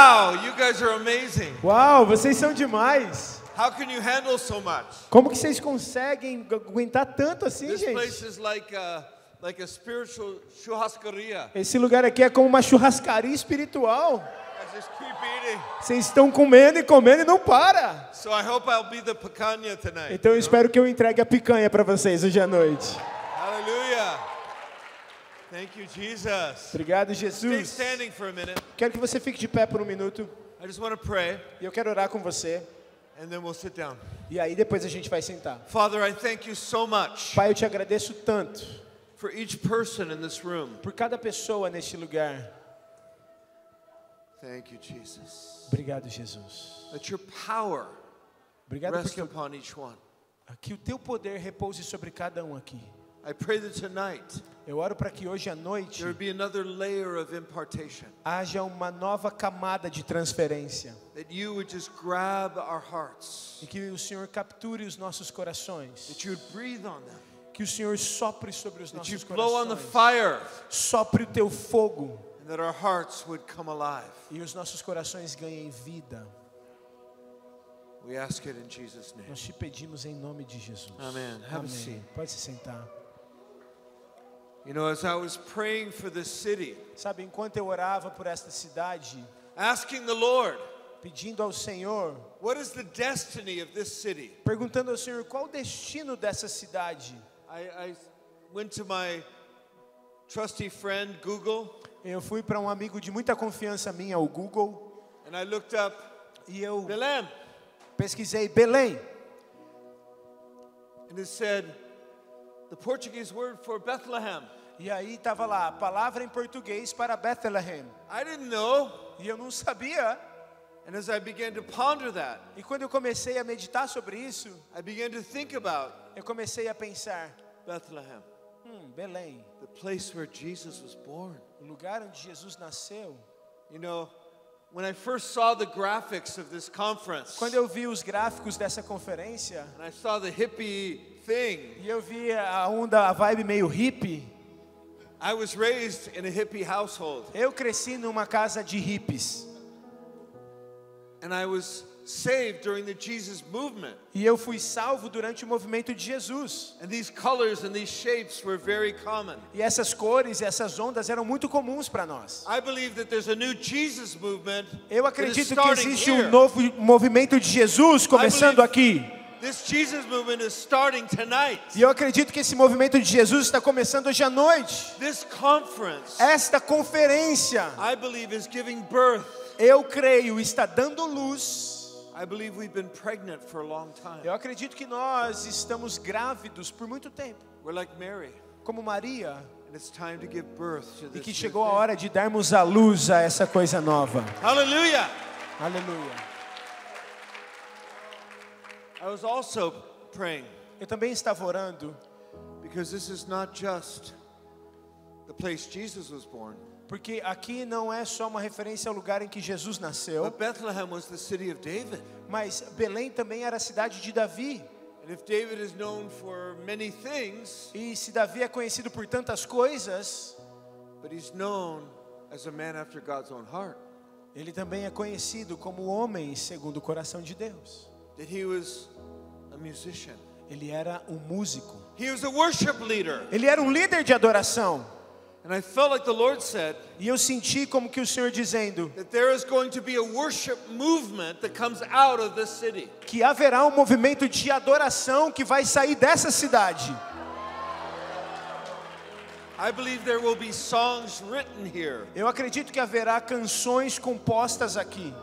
Wow, you guys are amazing. Uau, vocês são demais. How can you handle so much? Como que vocês conseguem gu- aguentar tanto assim, This gente? place is like a, like a spiritual churrascaria. Esse lugar aqui é como uma churrascaria espiritual. I just keep eating. Vocês estão comendo e comendo e não para. So I hope I'll be the picanha tonight. Então eu espero que eu entregue a picanha para vocês hoje à noite. Thank you, Jesus. Obrigado, Stay Jesus. standing for a minute. Quero que você fique de pé por um minuto I just want to pray, e eu quero orar com você. and then we'll sit down. E aí depois a gente vai sentar. Father, I thank you so much Pai, eu te agradeço tanto for each person in this room. por cada pessoa neste lugar. Thank you, Jesus. Obrigado, Jesus. Let your power Obrigado rest upon each one. que o teu poder repouse sobre cada um aqui. I pray that tonight Eu oro para que hoje à noite there would be another layer of impartation, haja uma nova camada de transferência that you would just grab our hearts, e que o Senhor capture os nossos corações, that you would breathe on them, que o Senhor sopre sobre os that you nossos blow on the corações, fire, sopre o teu fogo and that our hearts would come alive. e os nossos corações ganhem vida. We ask it in Jesus' name. Nós te pedimos em nome de Jesus. Amém. seat. Pode se sentar. You know, as I was praying for this city, Sabe, enquanto eu orava por esta cidade, asking the Lord, pedindo ao Senhor, what is the destiny of this city? perguntando ao Senhor qual o destino dessa cidade, I, I went to my trusty friend Google eu fui para um amigo de muita confiança minha, o Google, and I looked up e eu Belém, pesquisei Belém. and it said the Portuguese word for Bethlehem. E aí estava lá, a palavra em português para Bethlehem. I didn't know. E eu não sabia. And as I began to ponder that, E quando eu comecei a meditar sobre isso, I began to think about eu comecei a pensar: Bethlehem, hum, Belém, the place where Jesus was born. o lugar onde Jesus nasceu. You know, when I first saw the graphics of this conference, Quando eu vi os gráficos dessa conferência, and I saw the hippie thing, e eu vi a onda, a vibe meio hippie, I was raised in a hippie household, eu cresci numa casa de hippies. and I was saved during the Jesus movement. E eu fui salvo durante o movimento de Jesus. And these colors and these shapes were very common. E essas cores e essas ondas eram muito comuns para nós. I believe that there's a new Jesus movement Eu acredito que existe here. um novo movimento de Jesus começando aqui. This Jesus movement is starting tonight. E eu acredito que esse movimento de Jesus está começando hoje à noite. This conference, Esta conferência, eu creio, está dando luz. I believe we've been pregnant for a long time. Eu acredito que nós estamos grávidos por muito tempo, We're like Mary, como Maria, and it's time to give birth to e this. que chegou a hora de darmos a luz a essa coisa nova. Hallelujah! Aleluia. I was also praying Eu também estava orando, because this is not just the place Jesus was born, porque aqui não é só uma referência ao lugar em que Jesus nasceu, but Bethlehem was the city of David. mas Belém também era a cidade de Davi. And if David is known for many things, E se Davi é conhecido por tantas coisas, but he's known as a man after God's own heart, ele também é conhecido como homem segundo o coração de Deus. that he was musician. Ele era um músico. He was a worship leader. Ele era um líder de adoração. And I felt like the Lord said E eu senti como que o Senhor dizendo that there is going to be a worship movement that comes out of this city. que haverá um movimento de adoração que vai sair dessa cidade. I believe there will be songs written here Eu acredito que haverá canções compostas aqui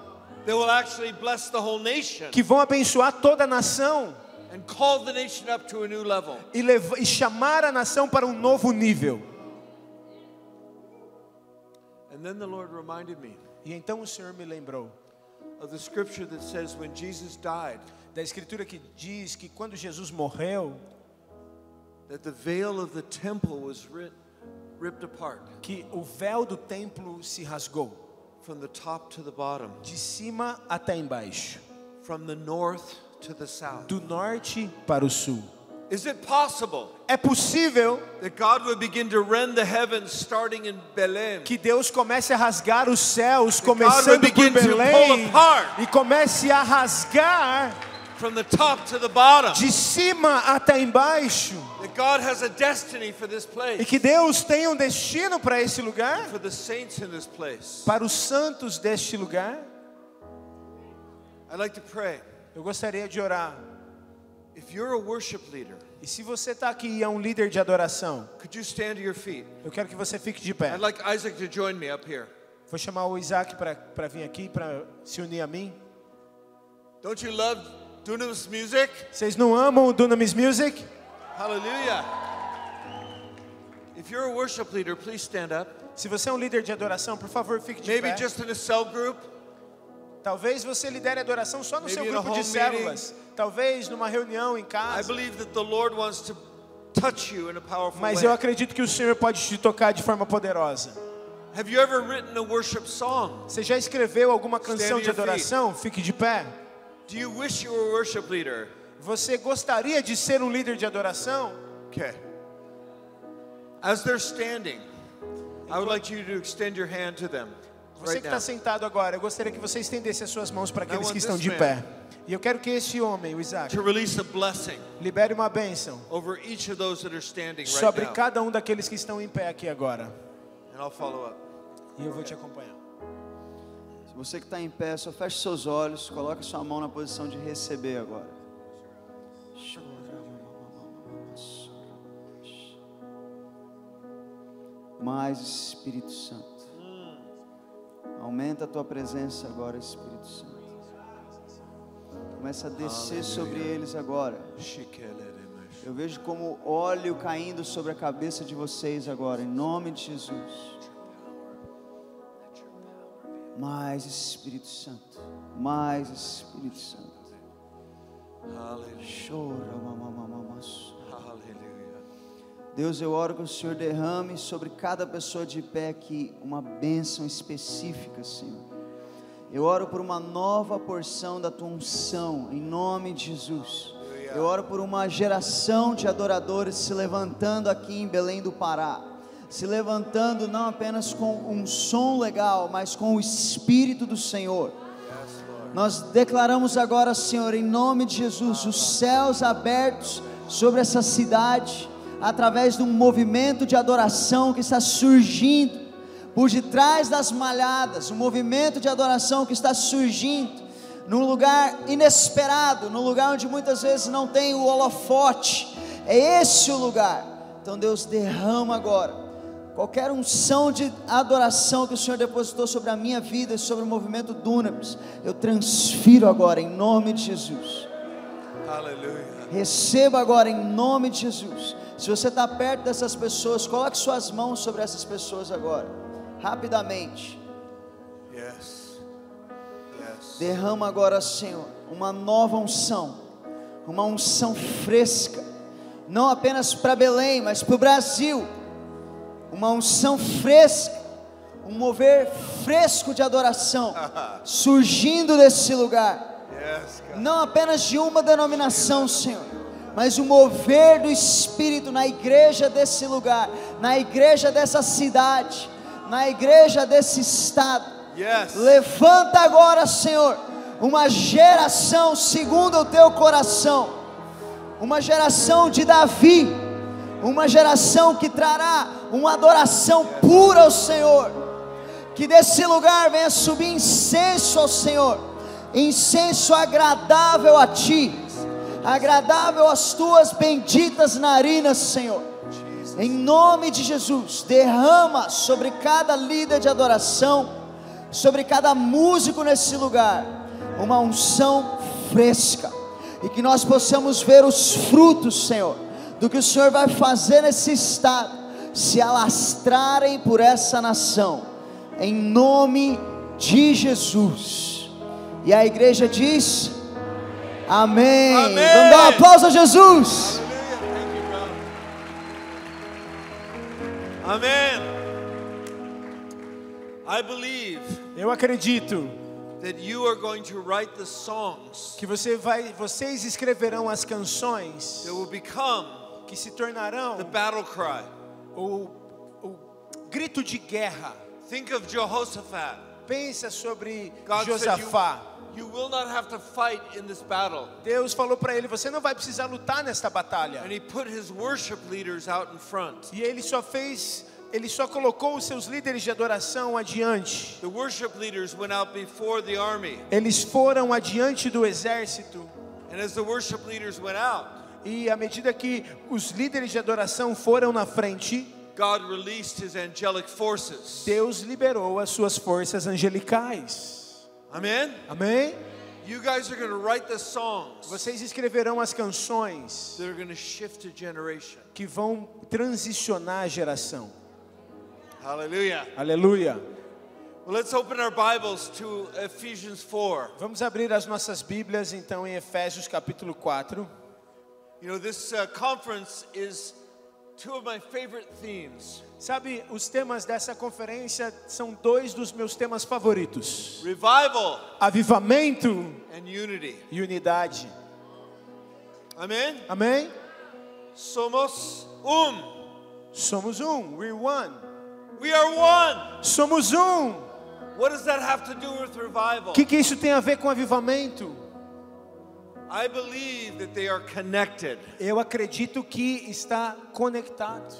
that will actually bless the whole nation que vão abençoar toda a nação and call the nation up to a new level. e, levar, e chamar a nação para um novo nível. And then the Lord reminded me E então o Senhor me lembrou of the scripture that says when Jesus died, da escritura que diz que quando Jesus morreu, that the veil of the temple was ri- ripped apart que o véu do templo se rasgou from the top to the bottom, de cima até embaixo, from the north. Do norte para o sul. Is it possible É possível that God would begin to rend the heavens starting in Belém? que Deus comece a rasgar os céus, começando por Belém, e comece a rasgar From the top to the bottom. de cima até embaixo, That God has a destiny for this e place. que Deus tem um destino para esse lugar, For the saints in this place. para os santos deste lugar. I'd like to pray. Eu gostaria de orar. If you're a worship leader, E se você está aqui e é um líder de adoração, could you stand to your feet? eu quero que você fique de pé. I'd like Isaac to join me up here. Vou chamar o Isaac para vir aqui, para se unir a mim. Don't you love Dunamis music? Vocês não amam o Dunamis Music? Hallelujah. If you're a worship leader, please stand up. Se você é um líder de adoração, por favor, fique de Maybe pé. just in a cell group. Talvez você lidere a adoração só no seu grupo de células. Talvez numa reunião em casa. Mas eu acredito que o Senhor pode te tocar de forma poderosa. Você já escreveu alguma canção de adoração? Fique de pé. Você gostaria de ser um líder de adoração? Okay. As they're standing, I would like you to extend your hand to them Você que está sentado agora, eu gostaria que você estendesse as suas mãos para aqueles que estão de pé. E eu quero que esse homem, o Isaac, libere uma bênção sobre cada um daqueles que estão em pé aqui agora. E eu vou te acompanhar. Se você que está em pé, só feche seus olhos, coloque sua mão na posição de receber agora. Mais Espírito Santo. Aumenta a tua presença agora, Espírito Santo. Começa a descer sobre eles agora. Eu vejo como óleo caindo sobre a cabeça de vocês agora, em nome de Jesus. Mais Espírito Santo, mais Espírito Santo. Hallelujah. Chora, mamamamamas. Hallelujah. Deus, eu oro que o Senhor derrame sobre cada pessoa de pé aqui uma bênção específica, Senhor. Eu oro por uma nova porção da tua unção, em nome de Jesus. Eu oro por uma geração de adoradores se levantando aqui em Belém do Pará. Se levantando não apenas com um som legal, mas com o Espírito do Senhor. Nós declaramos agora, Senhor, em nome de Jesus, os céus abertos sobre essa cidade, através de um movimento de adoração que está surgindo por detrás das malhadas, um movimento de adoração que está surgindo num lugar inesperado, num lugar onde muitas vezes não tem o holofote. É esse o lugar. Então Deus derrama agora qualquer unção de adoração que o Senhor depositou sobre a minha vida e sobre o movimento Dunamis, eu transfiro agora em nome de Jesus. Hallelujah. Receba agora em nome de Jesus. Se você está perto dessas pessoas, coloque suas mãos sobre essas pessoas agora, rapidamente. Yes. Yes. Derrama agora, Senhor, uma nova unção, uma unção fresca, não apenas para Belém, mas para o Brasil. Uma unção fresca, um mover fresco de adoração surgindo desse lugar. Não apenas de uma denominação, Senhor, mas o mover do Espírito na igreja desse lugar, na igreja dessa cidade, na igreja desse estado. Levanta agora, Senhor, uma geração segundo o teu coração, uma geração de Davi, uma geração que trará uma adoração pura ao Senhor, que desse lugar venha subir incenso ao Senhor, incenso agradável a Ti, agradável às Tuas benditas narinas, Senhor. Em nome de Jesus, derrama sobre cada líder de adoração, sobre cada músico nesse lugar, uma unção fresca, e que nós possamos ver os frutos, Senhor, do que o Senhor vai fazer nesse estado, se alastrarem por essa nação, em nome de Jesus. E a igreja diz: Amém. Amém. Vamos dar um aplauso a Jesus. Amen. I believe Eu acredito that you are going to write the songs que você vai, vocês escreverão as canções that will become que se tornarão the battle cry. o, o grito de guerra. Think of Jehoshaphat. Pensa sobre God said Josafá. You, you will not have to fight in this battle. Deus falou para ele: você não vai precisar lutar nesta batalha. And he put his worship leaders out in front. E ele só fez, ele só colocou os seus líderes de adoração adiante. The worship leaders went out before the army. Eles foram adiante do exército. And as the worship leaders went out, E à medida que os líderes de adoração foram na frente, God released his angelic forces. Deus liberou as suas forças angelicais. Amen? Amém? You guys are going to write the songs Vocês escreverão as canções that are going to shift a generation. que vão transicionar a geração. Hallelujah. Aleluia. Let's open our Bibles to Ephesians 4. Vamos abrir as nossas Bíblias então em Efésios capítulo 4. You know, this uh, conference is two of my favorite themes Sabe, os temas dessa conferência são dois dos meus temas favoritos: revival avivamento and unity. e unidade. Amen? Amém? Somos um. Somos um, we're one. We are one. Somos um. What does that have to do with revival? O que, que isso tem a ver com avivamento? I believe that they are connected. Eu acredito que está conectado.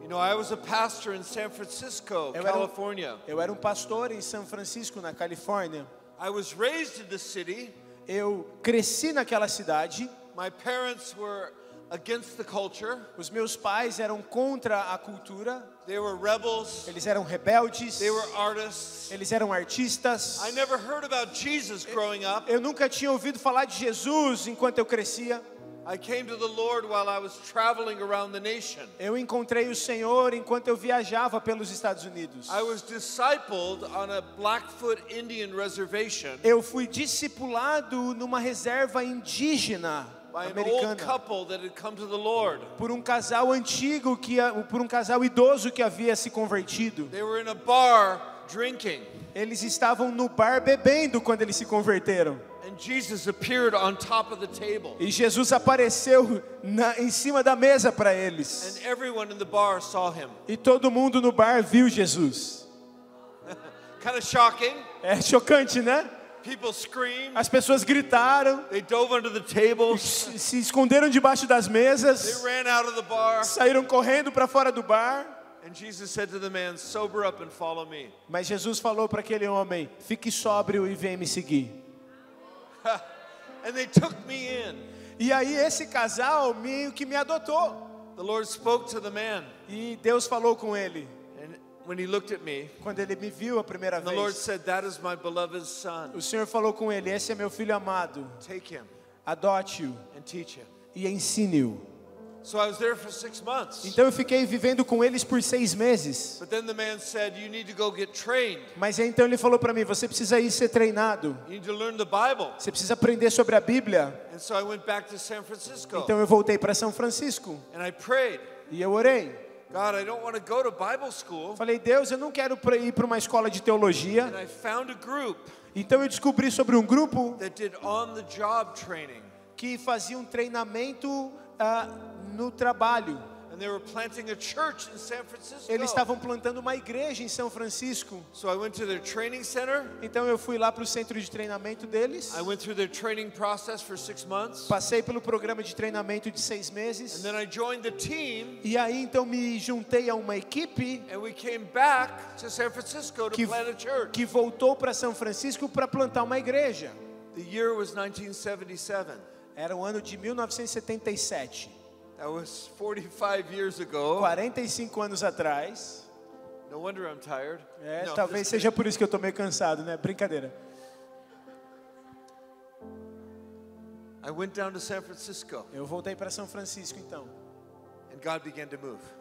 You know, I was a pastor in San Francisco, Eu era, um, California. eu era um pastor em São Francisco, na Califórnia. I was raised in the city. Eu cresci naquela cidade. My parents were against the culture. Os meus pais eram contra a cultura. They were rebels. Eles eram rebeldes. They were artists. Eles eram artistas. I never heard about Jesus growing up. Eu nunca tinha ouvido falar de Jesus enquanto eu crescia. I came to the Lord while I was traveling around the nation. Eu encontrei o Senhor enquanto eu viajava pelos Estados Unidos. I was discipled on a Blackfoot Indian reservation Eu fui discipulado numa reserva indígena americana couple that had come to the Lord. por um casal antigo que por um casal idoso que havia se convertido. They were in a bar drinking, Eles estavam no bar bebendo quando eles se converteram. and Jesus appeared on top of the table. E Jesus apareceu na, em cima da mesa para eles. And everyone in the bar saw him. E todo mundo no bar viu Jesus. Kind of shocking. É chocante, né? People screamed. As pessoas gritaram, They dove under the tables. se se esconderam debaixo das They mesas, ran out of the bar. saíram correndo para fora do bar. And Jesus said to the man, Sober up and follow me. Mas Jesus falou para aquele homem: fique sóbrio e vem me seguir. And they took me in. E aí esse casal meio que me adotou. The Lord spoke to the man. E Deus falou com ele. When he looked at me, Quando ele me viu a primeira the Lord vez, said, That is my beloved son. o Senhor falou com ele: esse é meu filho amado. Take him Adote-o and teach him. e ensine-o. So I was there for six months. Então eu fiquei vivendo com eles por seis meses. But then the man said, You need to go get trained. Mas então ele falou para mim: você precisa ir ser treinado. You need to learn the Bible. Você precisa aprender sobre a Bíblia. And so I went back to San Francisco. Então eu voltei para São Francisco And I prayed, e eu orei. God, I don't want to go to Bible school. Falei: Deus, eu não quero ir para uma escola de teologia. And I found a group Então eu descobri sobre um grupo that did on the job training. que fazia um treinamento ah, no trabalho. And they were planting a church in San Francisco. Eles estavam plantando uma igreja em São Francisco. So I went to their training center. Então eu fui lá para o centro de treinamento deles. I went through their training process for six months. Passei pelo programa de treinamento de seis And meses. then I joined the team. E aí então me juntei a uma equipe And we came back to San Francisco to que, plant a church. que voltou para São Francisco para plantar uma igreja. The year was 1977. Era o ano de 1977. That was 45 years ago. 45 anos atrás. No wonder I'm tired. É, No, talvez seja por isso que eu tô meio cansado, né? Brincadeira. I went down to San Francisco Eu voltei para São Francisco então.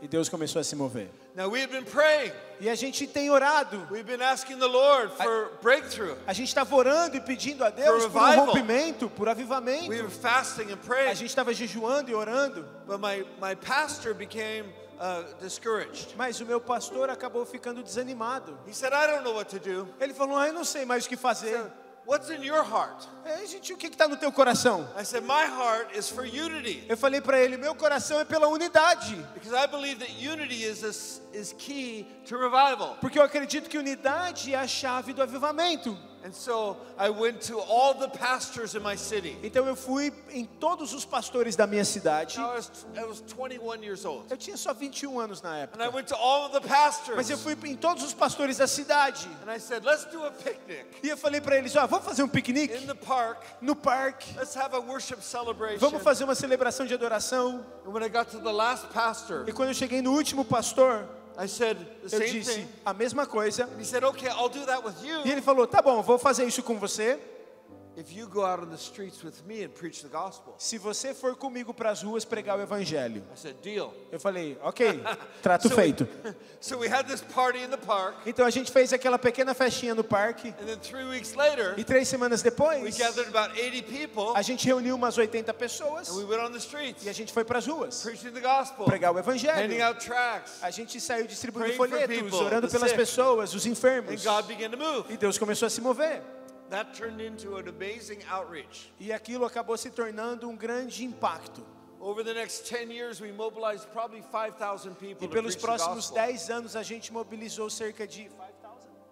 E Deus começou a se mover. Now we have been praying. E a gente tem orado. We've been asking the Lord for breakthrough. A gente estava orando e pedindo a Deus por um rompimento, por avivamento. We were fasting and A gente estava jejuando e orando. But my, my pastor became uh, discouraged. Mas o meu pastor acabou ficando desanimado. He said, I don't know what to do. Ele falou: ah, eu não sei mais o que fazer. What's in your heart? Ei, gente, o que está no teu coração? I said, My heart is for unity. Eu falei para ele, meu coração é pela unidade. Because I believe that unity is, is, is key to revival. Porque eu acredito que unidade é a chave do avivamento. And so I went to all the pastors in my city. Então eu fui em todos os pastores da minha cidade. Now, I was, I was 21 years old. Eu tinha só 21 anos na And I época. went to all of the pastors. Mas eu fui em todos os pastores da cidade. And I said, let's do a picnic E eu falei para eles, ó, vamos fazer um piquenique in the park. no parque. Let's have a worship celebration. Vamos fazer uma celebração de adoração. And when I got to the last pastor, E quando eu cheguei no último pastor, I said the eu same disse thing. a mesma coisa. And he said, okay, I'll do that with you. E ele falou: "Tá bom, vou fazer isso com você. Se você for comigo para as ruas pregar o evangelho." I said, deal. Eu falei: "OK, trato feito." we, so we had this party in the park. Então a gente fez aquela pequena festinha no parque. And then three weeks later, E três semanas we depois, gathered about 80 people. a gente reuniu umas 80 pessoas And we went on the streets, e a gente foi para as ruas preaching the gospel, pregar o evangelho. A gente saiu distribuindo folhetos, orando pelas pessoas, os And enfermos. God began to move. E Deus começou a se mover. That turned into an amazing outreach. E aquilo acabou se tornando um grande impacto. Over the next 10 years, we mobilized probably 5,000 people E pelos próximos gospel. 10 anos a gente mobilizou cerca de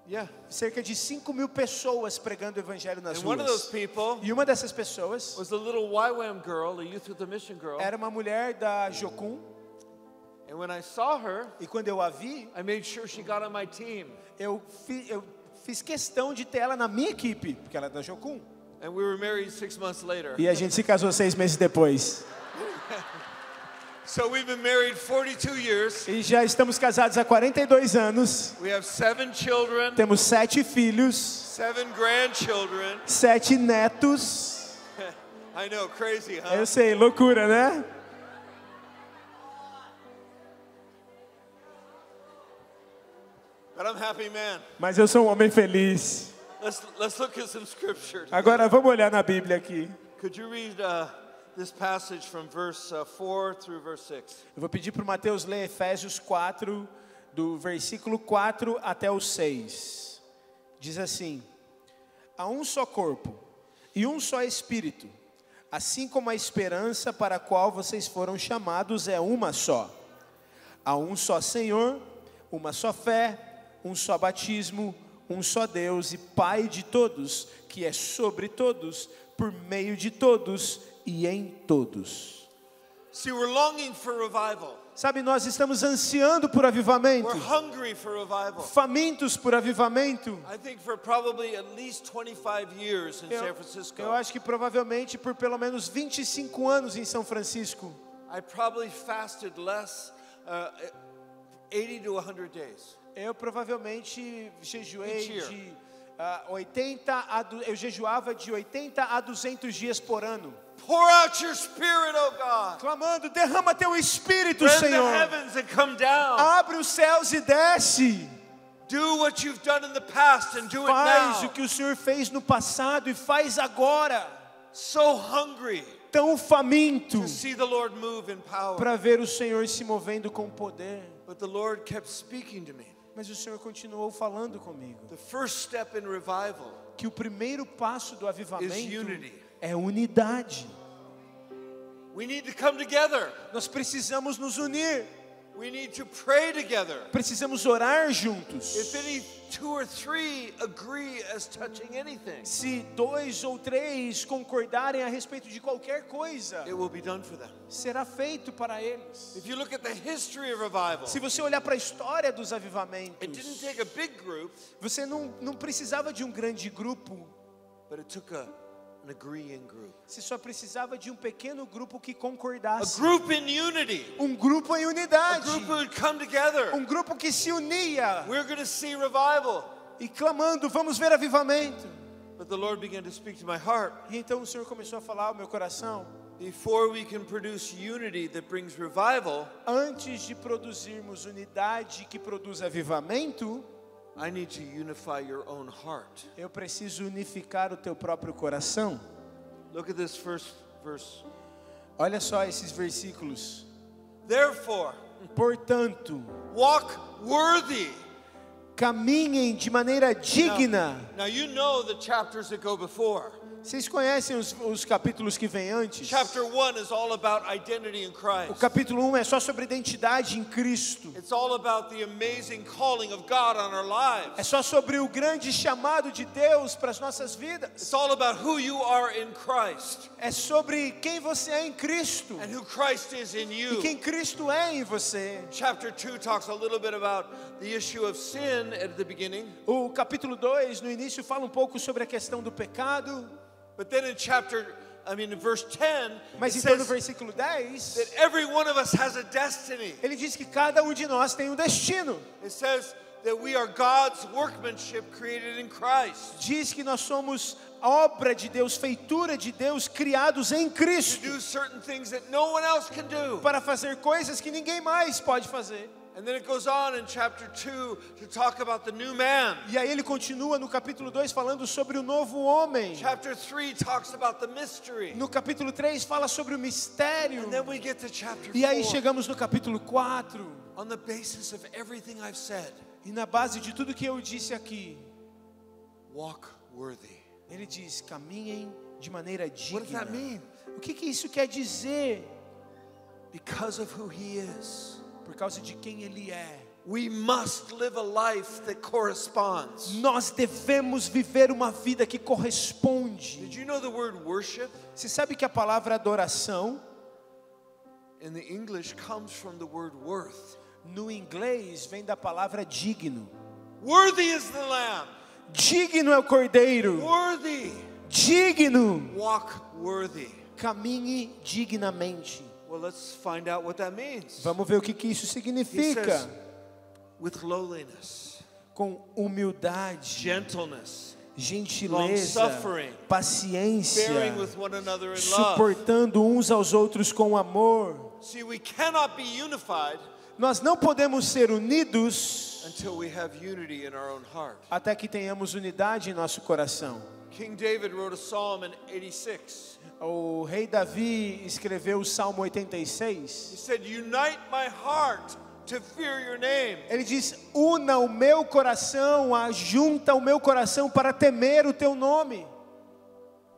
Yeah. cerca de 5 mil pessoas pregando o evangelho nas And one of those ruas. people E uma dessas pessoas was the little YWAM girl, a Youth with a Mission girl. era uma mulher da Jocum. And when I saw her, E quando eu a vi, I made sure she got on my team. eu, fi, eu fiz questão de ter ela na minha equipe, porque ela é da Jocum. And we were married six months later. E a gente se casou seis meses depois. So we've been married 42 years. E já estamos casados há 42 anos. We have seven children, Temos sete filhos, seven grandchildren. sete netos. I know, crazy, huh? Eu sei, loucura, né? Mas eu sou um homem feliz. Let's, let's look at some scripture. Agora vamos olhar na Bíblia aqui. Could you read this passage from verse 4 through verse 6? Eu vou pedir para o Mateus ler Efésios 4, do versículo 4 até o 6. Diz assim: Há um só corpo e um só espírito, assim como a esperança para a qual vocês foram chamados é uma só. Há um só Senhor, uma só fé, um só batismo, um só Deus e Pai de todos, que é sobre todos, por meio de todos e em todos. See, we're longing for revival. Sabe, nós estamos ansiando por avivamento, We're hungry for revival. famintos por avivamento. I think for probably at least 25 years in San Eu, Francisco, eu acho que provavelmente por pelo menos 25 anos em São Francisco, I probably fasted less, uh, 80 to 100 days. Eu provavelmente jejuei de ah, 80 a du- eu jejuava de 80 a 200 dias por ano, Pour out your spirit, oh God. clamando: derrama teu espírito, the Senhor. heavens and come down. Abre os céus e desce. Do what you've done in the past and do it Faz now. o que o Senhor fez no passado e faz agora. So hungry Tão faminto the para ver o Senhor se movendo com poder. But the Lord kept speaking to me. Mas o Senhor continuou falando comigo The first step in revival que o primeiro passo do avivamento é unidade. We need to come together. Nós precisamos nos unir, We need to pray together. precisamos orar juntos. If any two or three agree as touching anything, Se dois ou três concordarem a respeito de qualquer coisa, it will be done for them. será feito para eles. If you look at the history of revival, Se você olhar para a história dos it didn't avivamentos, take a big group, você não, não precisava de um grande grupo, but it took a, an agreeing group. você só precisava de um pequeno grupo que A concordasse. group in unity. Um grupo em A unidade, group who would come together. um grupo que se unia We're going to see revival. e clamando: vamos ver avivamento. But the Lord began to speak to my heart. E então o Senhor começou a falar ao meu coração: Before we can produce unity that brings revival, antes de produzirmos unidade que produz avivamento, I need to unify your own heart. eu preciso unificar o teu próprio coração. Look at this first verse. Olha só esses versículos. Therefore, Portanto, walk worthy caminhem de maneira digna. Now you know the chapters that go before. Vocês conhecem os, os capítulos que vêm antes? Chapter 1 is all about identity in O capítulo 1 é só sobre identidade em Cristo. It's all about the amazing calling of God on our lives. É só sobre o grande chamado de Deus para as nossas vidas. It's all about who you are in Christ É sobre quem você é em Cristo and who Christ is in e you. quem Cristo é em você. Chapter 2 talks a little bit about the issue of sin at the beginning. O capítulo 2, no início, fala um pouco sobre a questão do pecado, But then in chapter, I mean, in verse 10, mas então no versículo 10, that every one of us has a destiny. ele diz que cada um de nós tem um destino. It says that we are God's workmanship created in Christ. Diz que nós somos obra de Deus, feitura de Deus, criados em To Cristo, do certain things that no one else can do. para fazer coisas que ninguém mais pode fazer. And then it goes on in chapter 2 to talk about the new man. E aí ele continua no capítulo 2 falando sobre o novo homem. Chapter 3 talks about the mystery. No capítulo 3 fala sobre o mistério. And then we get to chapter E aí 4. chegamos no capítulo 4. On the basis of everything I've said, E na base de tudo que eu disse aqui, walk worthy. ele diz: caminhem de maneira What does that digna. mean? O que, que isso quer dizer? Because of who he is. Por causa de quem ele é. We must live a life that corresponds. Nós devemos viver uma vida que corresponde. Did you know the word worship Você sabe que a palavra adoração, in the English comes from the word worth? no inglês, vem da palavra digno. Worthy is the lamb. Digno é o cordeiro. Worthy. Digno. Walk worthy. Caminhe dignamente. Well, let's find out what that means. Vamos ver o que, que isso significa. says, with lowliness, Com humildade, gentleness, gentileza, paciência, bearing with one another in love. suportando uns aos outros com amor. See, we cannot be unified Nós não podemos ser unidos until we have unity in our own heart. até que tenhamos unidade em nosso coração. King David wrote a psalm in 86. O rei Davi escreveu o Salmo He 86. said, Unite my heart to fear your name. Ele diz: Una o meu coração, ajunta o meu coração para temer o teu nome.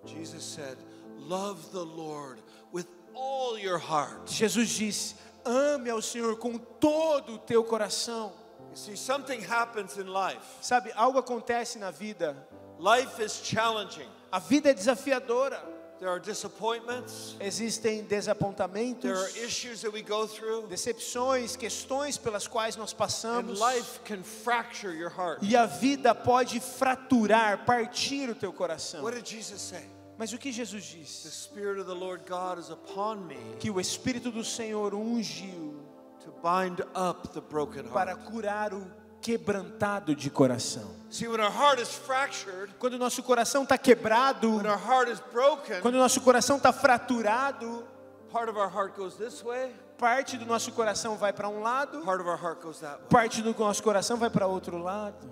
Jesus said, Love the Lord with all your heart. Jesus diz: Ame ao Senhor com todo o teu coração. You see, something happens in life. Sabe, algo acontece na vida. Life is challenging. A vida é desafiadora. There are disappointments, Existem there are desapontamentos, issues that we go through, decepções, questões pelas quais nós and passamos. life can fracture your heart. E a vida pode fraturar, partir o teu coração. What did Jesus say? Mas o que Jesus The diz? Spirit of the Lord God is upon me Que o Espírito do Senhor ungiu to bind up the broken para heart. curar o quebrantado de coração. See, when our heart is fractured, Quando o nosso coração está quebrado, when our heart is broken, quando o nosso coração está fraturado, part of our heart goes this way, parte do nosso coração vai para um lado, parte do nosso coração vai para outro lado.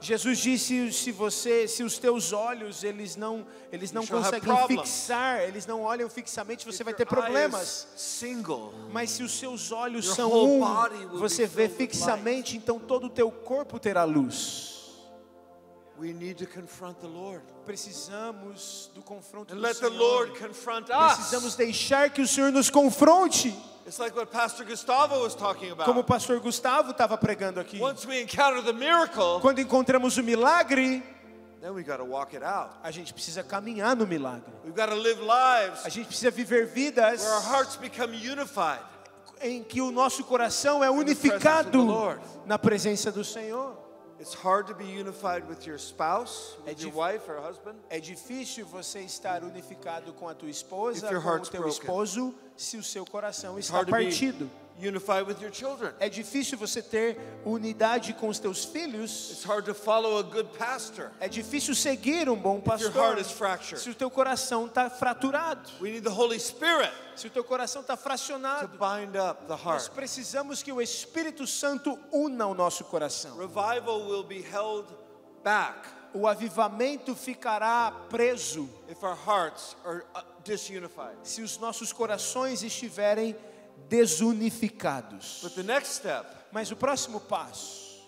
Jesus disse se você, se os teus olhos eles não, eles não conseguem fixar, eles não olham fixamente, você vai ter problemas. Mas se os seus olhos são um, você vê fixamente, então todo o teu corpo terá luz. We need to confront the Lord. Precisamos do confronto And do let the Senhor. Lord confront us. Precisamos deixar que o Senhor nos confronte, It's like what Pastor Gustavo was talking como o about. pastor Gustavo estava pregando aqui. Once we encounter the miracle, Quando encontramos o milagre, then we got to walk it out. a gente precisa caminhar no milagre. We've got to live lives A gente precisa viver vidas where our hearts become unified. em que o nosso coração é the unificado na presença do Senhor. It's hard to be unified with your spouse, with É your dif- wife or husband. É difícil você estar unificado com a tua esposa, com o teu broken. esposo, se o seu coração It's está partido. Unified with your children. É difícil você ter unidade com os teus filhos. It's hard to follow a good pastor É difícil seguir um bom if your pastor heart is fractured. se o teu coração está fraturado, We need the Holy Spirit se o teu coração está to fracionado. bind up the Nós heart. precisamos que o Espírito Santo una o nosso coração. Revival will be held back O avivamento ficará preso if our hearts are uh, disunified. se os nossos corações estiverem desunificados. But the next step Mas o próximo passo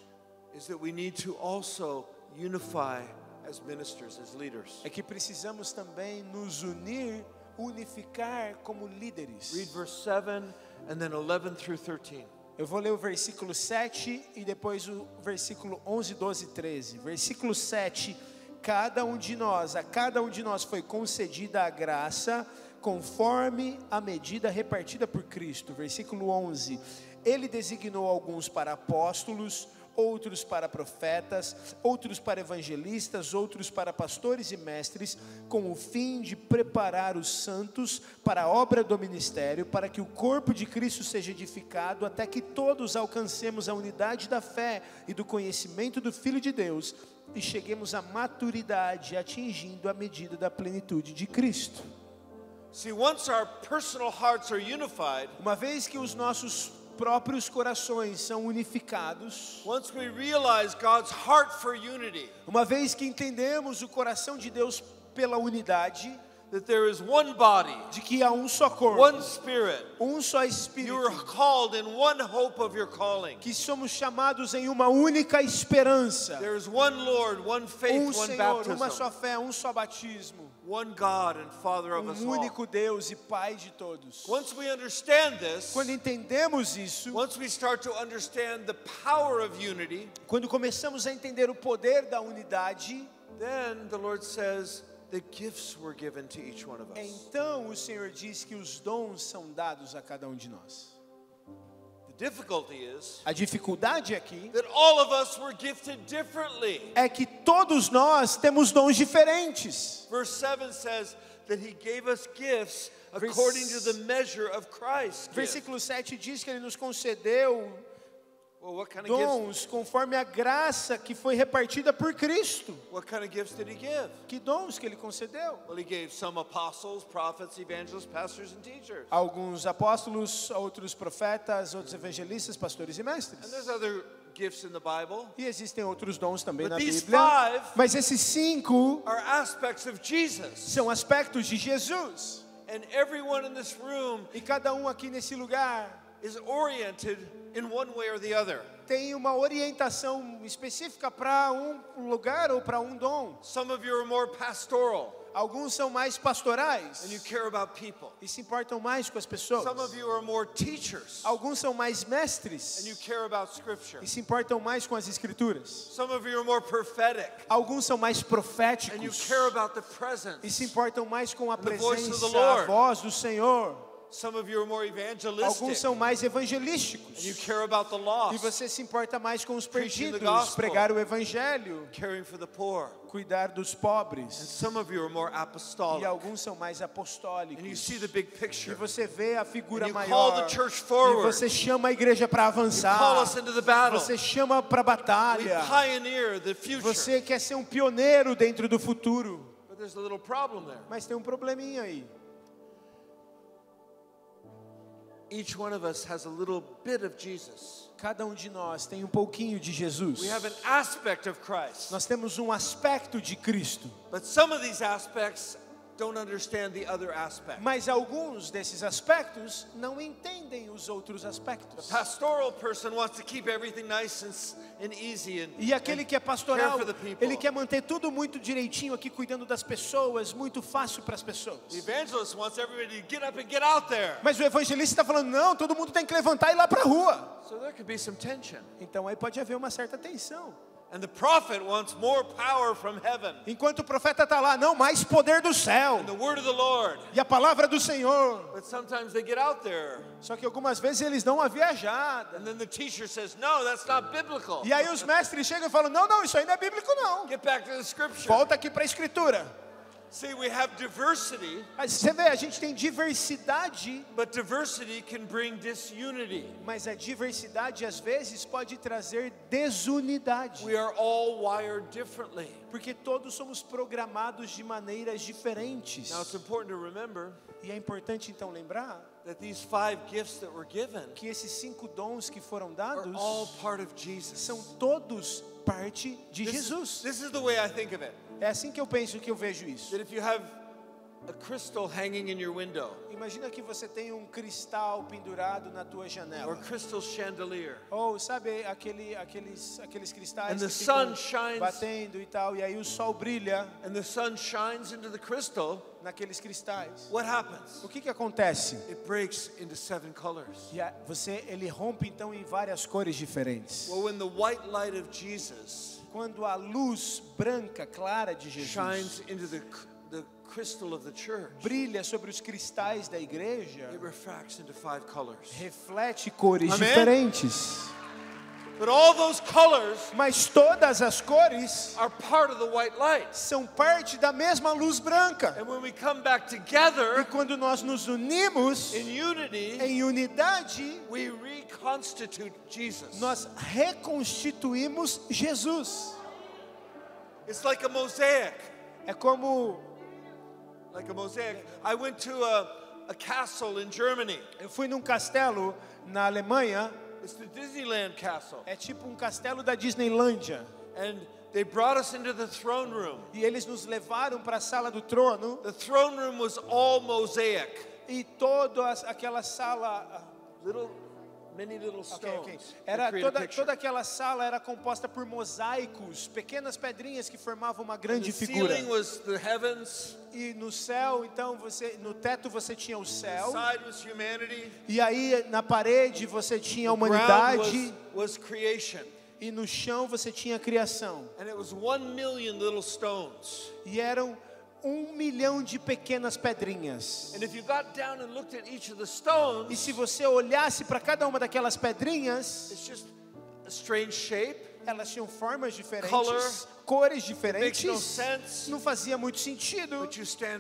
is that we need to also unify as ministers, as leaders. é que precisamos também nos unir, unificar como líderes. Read verse 7 and then 11 through 13. Eu vou ler o versículo 7 e depois o versículo 11, 12 e 13. Versículo 7: Cada um de nós, a cada um de nós foi concedida a graça conforme a medida repartida por Cristo. Versículo 11: Ele designou alguns para apóstolos, outros para profetas, outros para evangelistas, outros para pastores e mestres, com o fim de preparar os santos para a obra do ministério, para que o corpo de Cristo seja edificado, até que todos alcancemos a unidade da fé e do conhecimento do Filho de Deus e cheguemos à maturidade, atingindo a medida da plenitude de Cristo. Uma vez que os nossos próprios corações são unificados, once we realize God's heart for unity, Uma vez que entendemos o coração de Deus pela unidade, that there is one body, de que há um só corpo, one spirit, um só you are espírito, called in one hope of your calling. que somos chamados em uma única esperança, There is one Lord, one faith, um one Senhor, uma baptism, só fé, um só batismo, one God and Father of us um único Deus e Pai de todos. Once we understand this, Quando entendemos isso, once we start to understand the power of unity, quando começamos a entender o poder da unidade, then the Lord says the gifts were given to each one of us. então o Senhor diz que os dons são dados a cada um de nós. The difficulty is A dificuldade aqui that all of us were gifted differently. é que todos nós temos dons diferentes. Verse 7 says that he gave us gifts according to the measure of Christ. Versículo 7 diz que ele nos concedeu dons conforme a graça que foi repartida por Cristo. What kind of gifts did he give? Que dons que ele concedeu? Well, he gave some apostles, prophets, evangelists, pastors, and teachers. Alguns apóstolos, outros profetas, outros evangelistas, pastores e And mestres. there's other gifts in the Bible. E existem outros dons também But na Bíblia. Mas esses cinco are aspects of Jesus. são aspectos de Jesus. And everyone in this room E cada um aqui nesse lugar is oriented in one way or the other. tem uma orientação específica para um lugar ou para um dom. Some of you are more pastoral Alguns são mais pastorais and you care about people. e se importam mais com as pessoas. Some of you are more teachers Alguns são mais mestres and you care about scripture. e se importam mais com as escrituras. Some of you are more prophetic Alguns são mais and you proféticos care about the e se presence. importam mais com a presença, a voz do Senhor. Some of you are more Alguns evangelistic são mais and you evangelísticos care about the e lost, você se importa mais com os perdidos, pregar o evangelho, caring for the poor. cuidar dos And pobres. some of you are more E apostolic alguns são mais and you apostólicos. see the big E picture. você vê a figura And you maior. call the church forward. E você chama a igreja para Call avançar. us into the battle. Você chama para a batalha. pioneer the future. Você quer ser um pioneiro dentro do futuro. But there's a little problem there. Mas tem um probleminha aí. Each one of us has a little bit of Jesus. Cada um de nós tem um pouquinho de Jesus. We have an aspect of Christ. Nós temos um aspecto de Cristo. But some of these aspects don't understand the other aspect. Mas alguns desses aspectos não entendem os outros aspectos. Pastoral person wants to keep everything nice and, s- and easy and, E aquele and que é pastoral, care for the people. ele quer manter tudo muito direitinho aqui, cuidando das pessoas, muito fácil para as pessoas. The evangelist wants everybody to get up and get out there. Mas o evangelista está falando, não, todo mundo tem que levantar e ir lá para a rua. So there could be some tension. Então aí pode haver uma certa tensão. And the prophet wants more power from heaven. Enquanto o profeta está lá, não, mais poder do céu. And the word of the Lord. E a palavra do Senhor. But sometimes they get out there. Só que algumas vezes eles dão uma viajada. And then the teacher says, No, that's not biblical. E aí os mestres chegam e falam, não, não, isso aí não é bíblico não. Get back to the scripture. Volta aqui para a escritura. See, we have diversity, você vê, a gente tem diversidade, but diversity can bring disunity. mas a diversidade às vezes pode trazer desunidade. We are all wired differently. Porque todos somos programados de maneiras diferentes. Now, it's important to remember E é importante então lembrar that these five gifts that were given que esses cinco dons que foram are dados all part of Jesus. são todos parte de This is, Jesus. this is the way I think of it. É assim que eu penso que eu vejo isso. That if you have a crystal hanging in your window Imagina que você tem um cristal pendurado na tua or janela. crystal chandelier. Ou sabe aquele, aqueles, aqueles cristais And the que ficam sun shines- batendo e tal, e aí o sol brilha And the sun shines into the crystal. naqueles cristais. What happens? O que que acontece? It breaks into seven colors. E a- você, ele rompe então em várias cores diferentes. Well, when the white light of Jesus Quando a luz branca, clara de Jesus shines into the, the crystal of the church, brilha sobre os cristais da igreja, it refracts into five colors. reflete cores Amém? diferentes. But all those colors Mas todas as cores are part of the white light. são parte da mesma luz branca. And when we come back E together quando nós nos unimos in unity, em unidade, we reconstitute Jesus. nós reconstituímos Jesus. It's like a mosaic. É como Like a mosaic. I went to a, a castle in Germany. eu fui num castelo na Alemanha, It's the Disneyland castle. é tipo um castelo da Disneylândia. And they brought us into the throne room. E eles nos levaram para a sala do trono The throne room was all mosaic. e toda aquela sala ah, Little, many little stones. ok. that Era toda, toda aquela sala era composta por mosaicos, pequenas pedrinhas que formavam uma grande figura. E no céu, então você, no teto você tinha o céu. E aí na parede você tinha a humanidade was, was e no chão você tinha a criação. E eram um milhão de pequenas pedrinhas. Stones, E se você olhasse para cada uma daquelas pedrinhas, shape. elas tinham formas diferentes, Color. cores diferentes. sense. Não fazia muito sentido.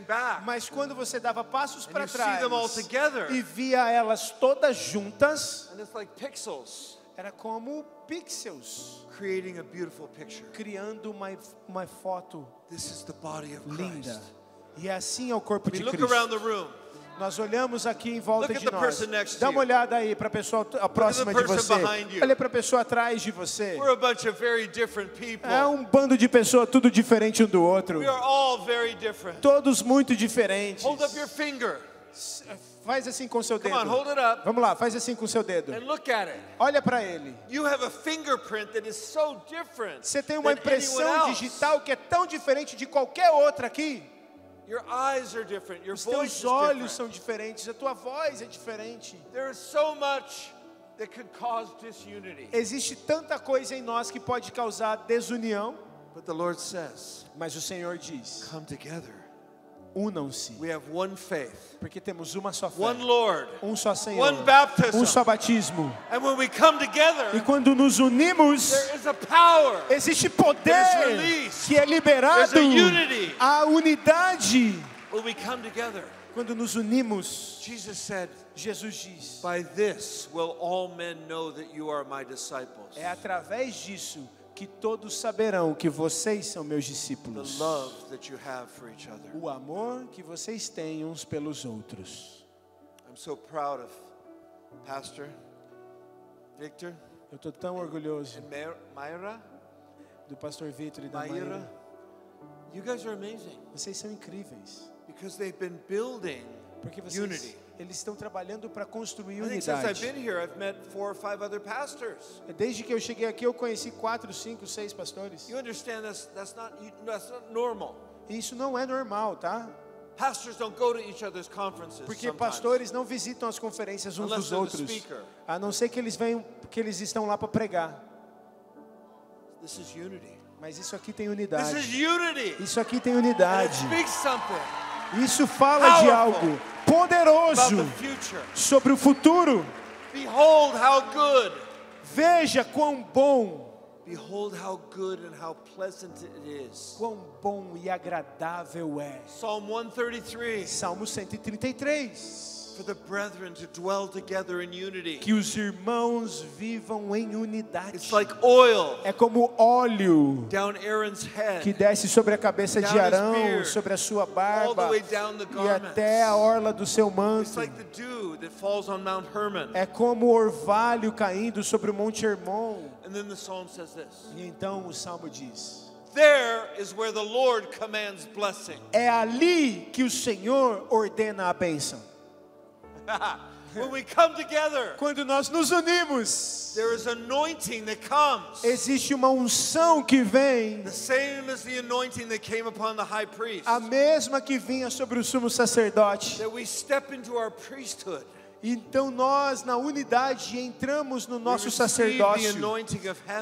Back. Mas quando você dava passos para trás together. e via elas todas juntas, And it's like pixels era como pixels, creating a beautiful picture. criando uma, uma foto This is the body of linda. Christ. E assim é o corpo de look around Cristo. the room. Nós olhamos aqui em volta de nós. Dá uma olhada aí para a pessoa a próxima de você. Olha para a pessoa atrás de você. We're a bunch of very different people. É um bando de pessoas tudo diferente um do outro. We are all very different. Todos muito diferentes. Hold up your finger. Faz assim com seu Come dedo. on, hold it up Vamos lá, faz assim com seu dedo. and look at it. Olha para ele. You have a fingerprint that is so different. Você tem uma impressão digital que é tão diferente de qualquer outra aqui. Your eyes are different. Your Os voice teus olhos são diferentes, a tua voz é diferente. There is so much that could cause disunity. Existe tanta coisa em nós que pode causar desunião, But the Lord says, mas o Senhor diz: come together. Unam-se, We have one faith, porque temos uma só fé, one Lord, um só Senhor, one baptism. um só batismo. And when we come E together, quando nos unimos, there is a power. existe poder release. que é liberado, unity. a unidade. When we come together, Quando nos unimos, Jesus said, Jesus diz: By this will all men know that you are my disciples. É através disso que todos saberão que vocês são meus discípulos. O amor que vocês têm uns pelos outros. I'm so proud of Pastor Victor Eu estou tão orgulhoso and Myra. do pastor Vitor e da Myra. Maíra. You guys are amazing Vocês são incríveis. because they've been building Porque vocês, unity. Eles estão trabalhando para construir unidade. Desde que eu cheguei aqui, eu conheci quatro, cinco, seis pastores. You understand that's that's not that's not normal. Isso não é normal, tá? Pastors don't go to each other's conferences. Porque sometimes. pastores não visitam as conferências uns Unless dos outros, a não ser que eles venham, que eles estão lá para pregar. This is unity. Mas isso aqui tem This unidade. is unity. Isso aqui tem unidade. Isso fala de algo poderoso sobre o futuro. Behold how good. Veja quão bom, Behold how good and how pleasant it is. quão bom e agradável é. Psalm 133 Salmo 133. For the brethren to dwell together in unity. Que os irmãos vivam em unidade. It's like oil É como óleo down Aaron's que desce sobre a cabeça de Arão, beard. sobre a sua barba e até a orla do seu It's manto. like the dew that falls on Mount Hermon. É como o orvalho caindo sobre o Monte Hermon. And then the psalm says this E então o salmo diz: there is where the Lord commands blessing. É ali que o Senhor ordena a bênção. when we come together, Quando nós nos unimos, there is anointing that comes. existe uma unção que vem, The same as the anointing that came upon the high priest. a mesma que vinha sobre o sumo sacerdote. That we step into our priesthood. Então nós, na unidade, entramos no nosso sacerdócio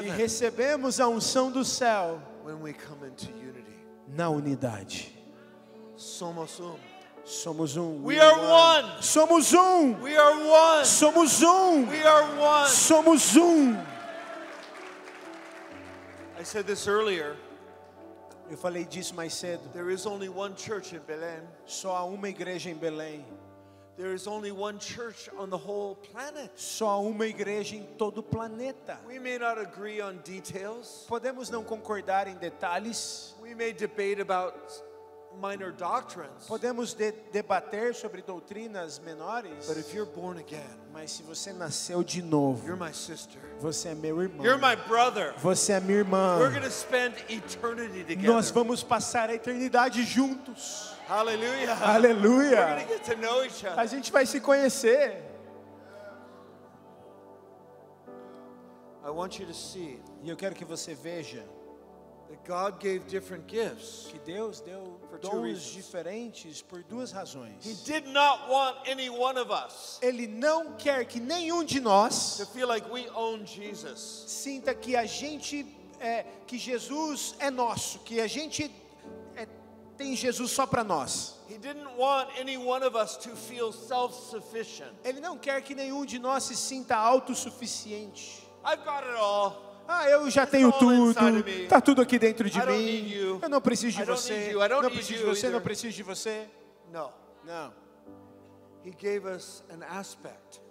e recebemos a unção do céu when we come into unity. na unidade. Somos um. Somos um. We are one. Somos um. We are one. Somos um. We are one. Somos um. I said this earlier. Eu falei disso mais cedo. There is only one church in Belém. Só há uma igreja em Belém. There is only one church on the whole planet. Só há uma igreja em todo o planeta. We may not agree on details. Podemos não concordar em detalhes. We may debate about minor doctrines. Podemos de- debater sobre doutrinas menores. But if you're born again, Mas se você nasceu de novo, you're my sister. você é meu irmão. You're my brother. Você é minha irmã. We're going to spend eternity Nós together. vamos passar a eternidade juntos. Hallelujah. We're going Aleluia. to get to know each A other. gente vai se conhecer. I want you to see E eu quero que você veja God gave different gifts. que Deus deu For two dons reasons. diferentes por duas He razões. did not want any one of us Ele não quer que nenhum de nós to feel like we own Jesus. sinta que a gente é que Jesus é nosso, que a gente é, tem Jesus só para nós. He didn't want any one of us to feel self-sufficient. Ele não quer que nenhum de nós se sinta autossuficiente. I've got it all. Ah, eu já tenho tudo, inside of me. tá tudo aqui dentro de mim. Eu não preciso de você, não preciso de você, não preciso de você. Não.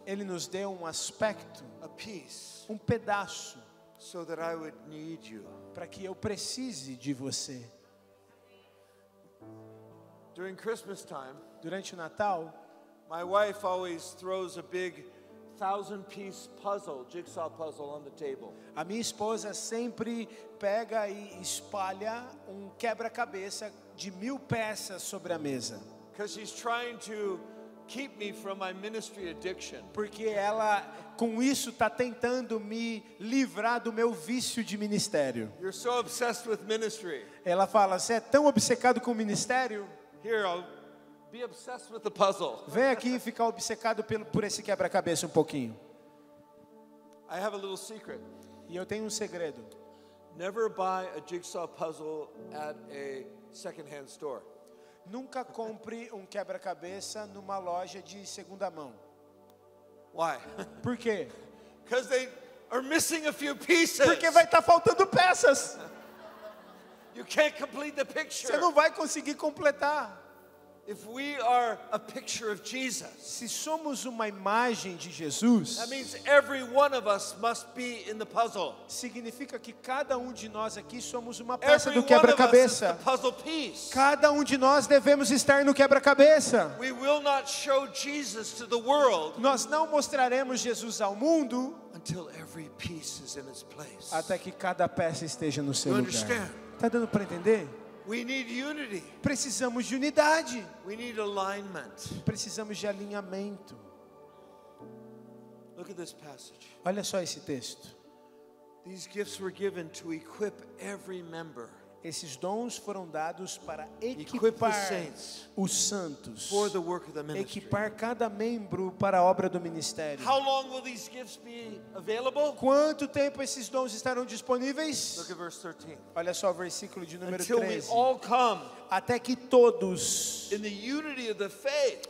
Ele nos deu um aspecto, um pedaço, para que eu precise de você. During Christmas time, Durante o Natal, my wife always throws a big thousand piece puzzle, jigsaw puzzle on the table. a minha esposa sempre pega e espalha um quebra-cabeça de mil peças sobre a mesa. Because she's trying to keep me from my ministry addiction. Porque ela, com isso, está tentando me livrar do meu vício de ministério. You're so obsessed with ministry. Ela fala: Você é tão obcecado com o ministério? Here, I'll Vem aqui ficar obcecado pelo, por esse quebra-cabeça um pouquinho. I have a little secret. E eu tenho um segredo: Never buy a jigsaw puzzle at a secondhand store. nunca compre um quebra-cabeça numa loja de segunda mão. Why? Por quê? Because they are missing a few pieces. Porque vai estar faltando peças. You can't complete the picture. Você não vai conseguir completar. If we are a picture of Jesus, Se somos uma imagem de Jesus, that means every one of us must be in the puzzle. significa que cada um de nós aqui somos uma peça Every do quebra-cabeça. Cada um de nós devemos estar no quebra-cabeça. We will not show Jesus to the world Nós não mostraremos Jesus ao mundo until every piece is in its place. até que cada peça esteja no seu You lugar. understand? Tá dando para entender? We need unity. Precisamos de unidade. We need alignment. Precisamos de alinhamento. Look at this passage. Olha só esse texto. These gifts were given to equip every member Esses dons foram dados para equipar os santos. Equipar cada membro para a obra do ministério. How long will these gifts be available? Quanto tempo esses dons estarão disponíveis? Look at verse 13. Olha só o versículo de número Until we 13. all come Até que todos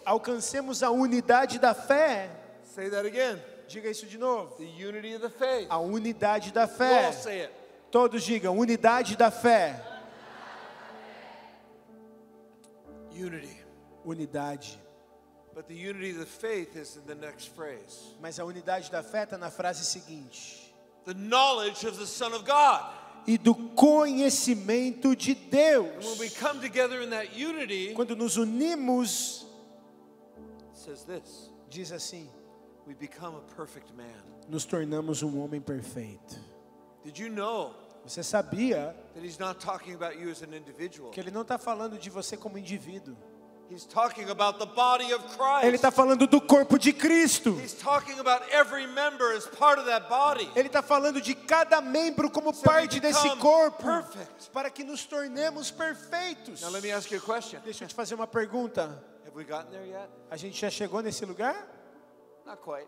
alcancemos a unidade da fé. Say that again. Diga isso de novo. The unity of the faith. A unidade da fé. Todos digam, unidade da fé. Unity. Unidade. But the unity of the faith is in the next phrase. Mas a unidade da fé está na frase seguinte: The knowledge of the Son of God. e do conhecimento de And Deus. when we come together in that unity, Quando nos unimos, says this diz assim: we become a perfect man. nos tornamos um homem perfeito. Did you know Você sabia que ele não está falando de você como indivíduo. He's talking about the body of Christ. Ele está falando do corpo de Cristo. He's talking about every member as part of that body. Ele está falando de cada membro como parte desse corpo, para que nos tornemos perfeitos. Now let me ask you a question. Deixa eu te fazer uma pergunta. Have we gotten there yet? A gente já chegou nesse lugar? Not quite.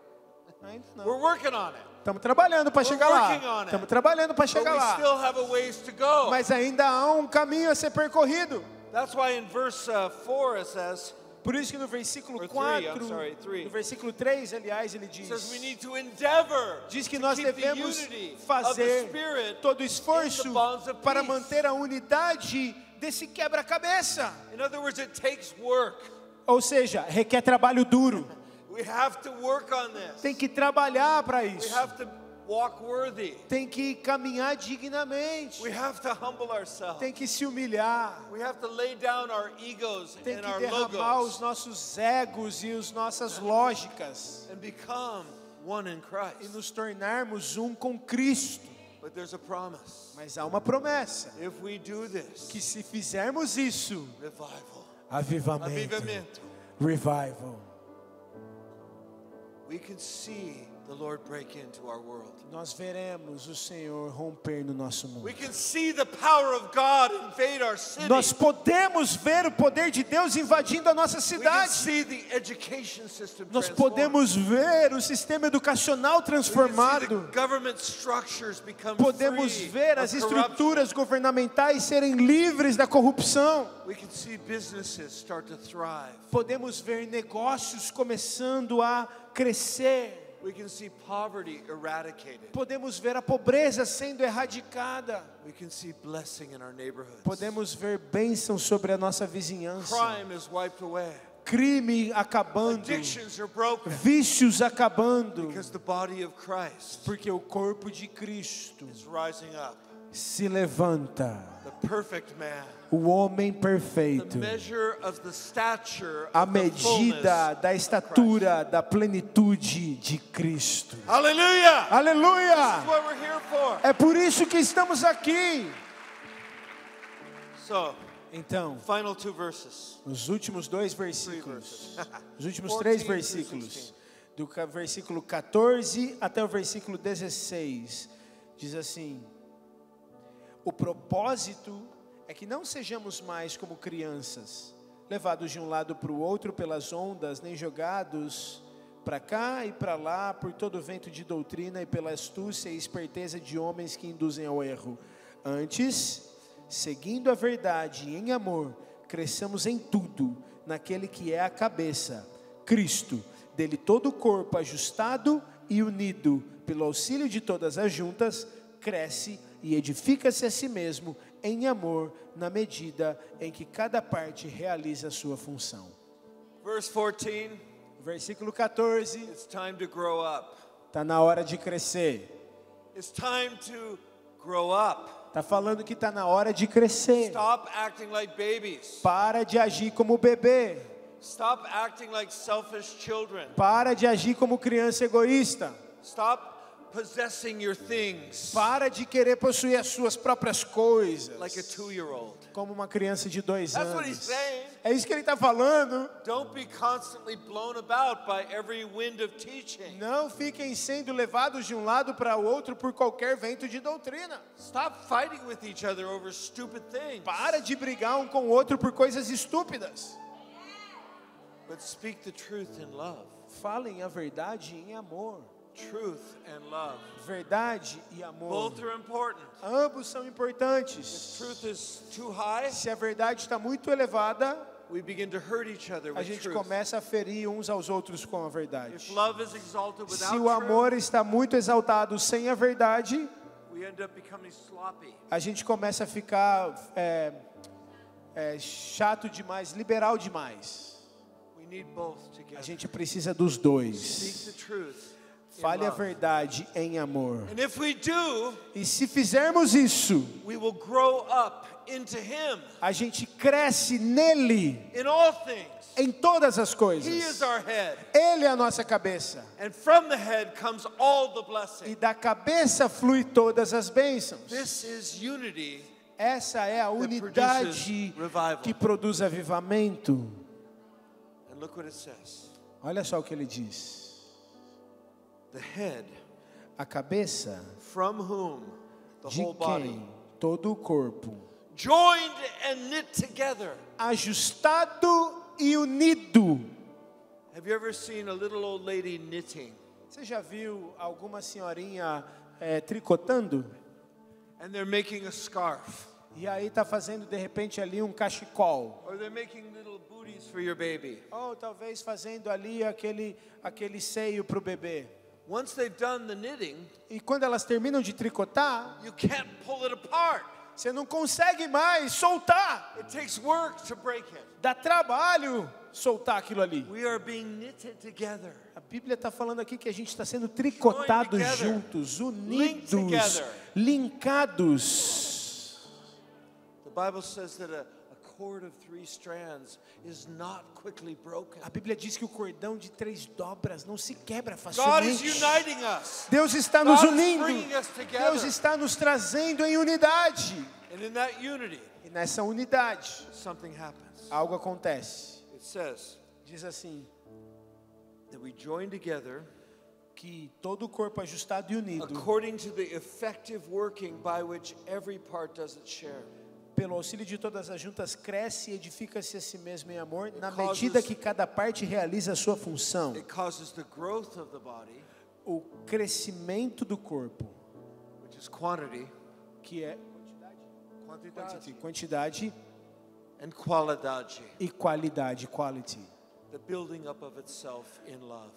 Ainda não. We're working on it. Estamos trabalhando para chegar lá. Estamos trabalhando para chegar we lá. still have a ways to go. Mas ainda há um caminho a ser percorrido. That's why in verse uh, 4 it says, Por isso que no versículo Or three, 4, I'm sorry, three. no versículo 3, aliás, ele diz: says we need to endeavor diz que to nós devemos fazer todo in esforço para manter a unidade desse quebra-cabeça. In other words, it takes work. Ou seja, requer trabalho duro. We have to work on this. Tem que trabalhar para We isso. have to walk worthy. Tem que caminhar dignamente. We have to humble ourselves. Tem que se humilhar. We have to lay down our egos Tem and que our derramar os nossos egos e as nossas lógicas. and become one in E nos tornarmos um com Cristo. But there's a promise. Mas há uma promessa. If we do this, Que se fizermos isso, avivamento, Revival. We can see the Lord break into our world. Nós veremos o Senhor romper no nosso mundo. We can see the power of God invade our city. Nós podemos ver o poder de Deus invadindo a nossa we can cidade. see the education system Nós podemos ver o sistema educacional We can see transformado. the government structures become Podemos ver as estruturas governamentais serem livres da corrupção. We can see businesses start to thrive. Podemos ver negócios começando a crescer. We can see poverty eradicated. Podemos ver a pobreza sendo erradicada. We can see blessing in our neighborhoods. Podemos ver bênção sobre a nossa vizinhança. Crime is wiped away. Crime acabando. Addictions are broken Vícios acabando. because the body of Christ Porque o corpo de Cristo is rising up. se levanta. The perfect man. O homem perfeito. A medida da estatura da plenitude de Cristo. Aleluia! For. É por isso que estamos aqui. Então, os últimos dois versículos. Os últimos 14 três versículos. 16. Do versículo 14 até o versículo 16. Diz assim: O propósito é que não sejamos mais como crianças, levados de um lado para o outro pelas ondas, nem jogados para cá e para lá por todo vento de doutrina e pela astúcia e esperteza de homens que induzem ao erro. Antes, seguindo a verdade em amor, cresçamos em tudo naquele que é a cabeça, Cristo. Dele todo o corpo ajustado e unido pelo auxílio de todas as juntas, cresce e edifica-se a si mesmo em amor, na medida em que cada parte realiza a sua função. Verse 14, Versículo 14, it's time to grow up. está na hora de crescer. It's time to grow up. Está falando que está na hora de crescer. Stop acting like babies. Para de agir como bebê. Stop acting like selfish children. Para de agir como criança egoísta. Stop possessing your things Para de querer possuir as suas próprias coisas. like a two year old. Como uma criança de dois That's what he's anos. saying. É isso que ele está falando. Don't be constantly blown about by every wind of teaching. Não fiquem sendo levados de um lado para o outro por qualquer vento de doutrina. Stop fighting with each other over stupid things. Para de brigar um com o outro por coisas estúpidas. But speak the truth in love. Falem a verdade em amor. Truth and love. Verdade e amor. Both are important. Ambos são importantes. Truth is too high, Se a verdade está muito elevada, we begin to hurt each other a with gente truth. começa a ferir uns aos outros com a If verdade. love is exalted without Se o amor truth, está muito exaltado sem a verdade, we end up becoming sloppy. a gente começa a ficar é, é, chato demais, liberal demais. A gente precisa dos dois. Fale a verdade em amor. And if we do, E se fizermos isso, we will grow up into Him a gente cresce nele em todas as coisas. Ele é a nossa cabeça. And from the head comes all the E da cabeça flui todas as bênçãos. This is unity. Essa é a unidade que produz avivamento. And look what it says Olha só o que ele diz. The head, A cabeça from whom the de whole body, quem todo o corpo, joined and knit together. ajustado e unido. Have you ever seen a little old lady knitting? Você já viu alguma senhorinha eh, tricotando? And they're making a scarf. E aí tá fazendo de repente ali um cachecol. Or they're making little booties for your baby. Ou talvez fazendo ali aquele, aquele seio para o bebê. Once they've done the knitting, E quando elas terminam de tricotar, you can't pull it apart. você não consegue mais soltar. It takes work to break it. Dá trabalho soltar aquilo ali. We are being knitted together. A Bíblia está falando aqui que a gente está sendo tricotados juntos, unidos, linkados. The Bible says that a, a cord of three strands is not quickly broken. A Bíblia diz que o cordão de três dobras não se quebra facilmente. uniting us. Deus está nos unindo. Deus está nos trazendo em unidade. E nessa unidade, algo acontece. Diz assim: that we join together que todo o corpo ajustado e unido, according to the effective working by which every part does its share. Pelo auxílio de todas as juntas, cresce e edifica-se a si mesmo em amor, na medida que cada parte realiza a sua função. It causes the growth of the body, O crescimento do corpo, que é quantidade, quantidade and qualidade, e qualidade, quality, the building up of itself in love.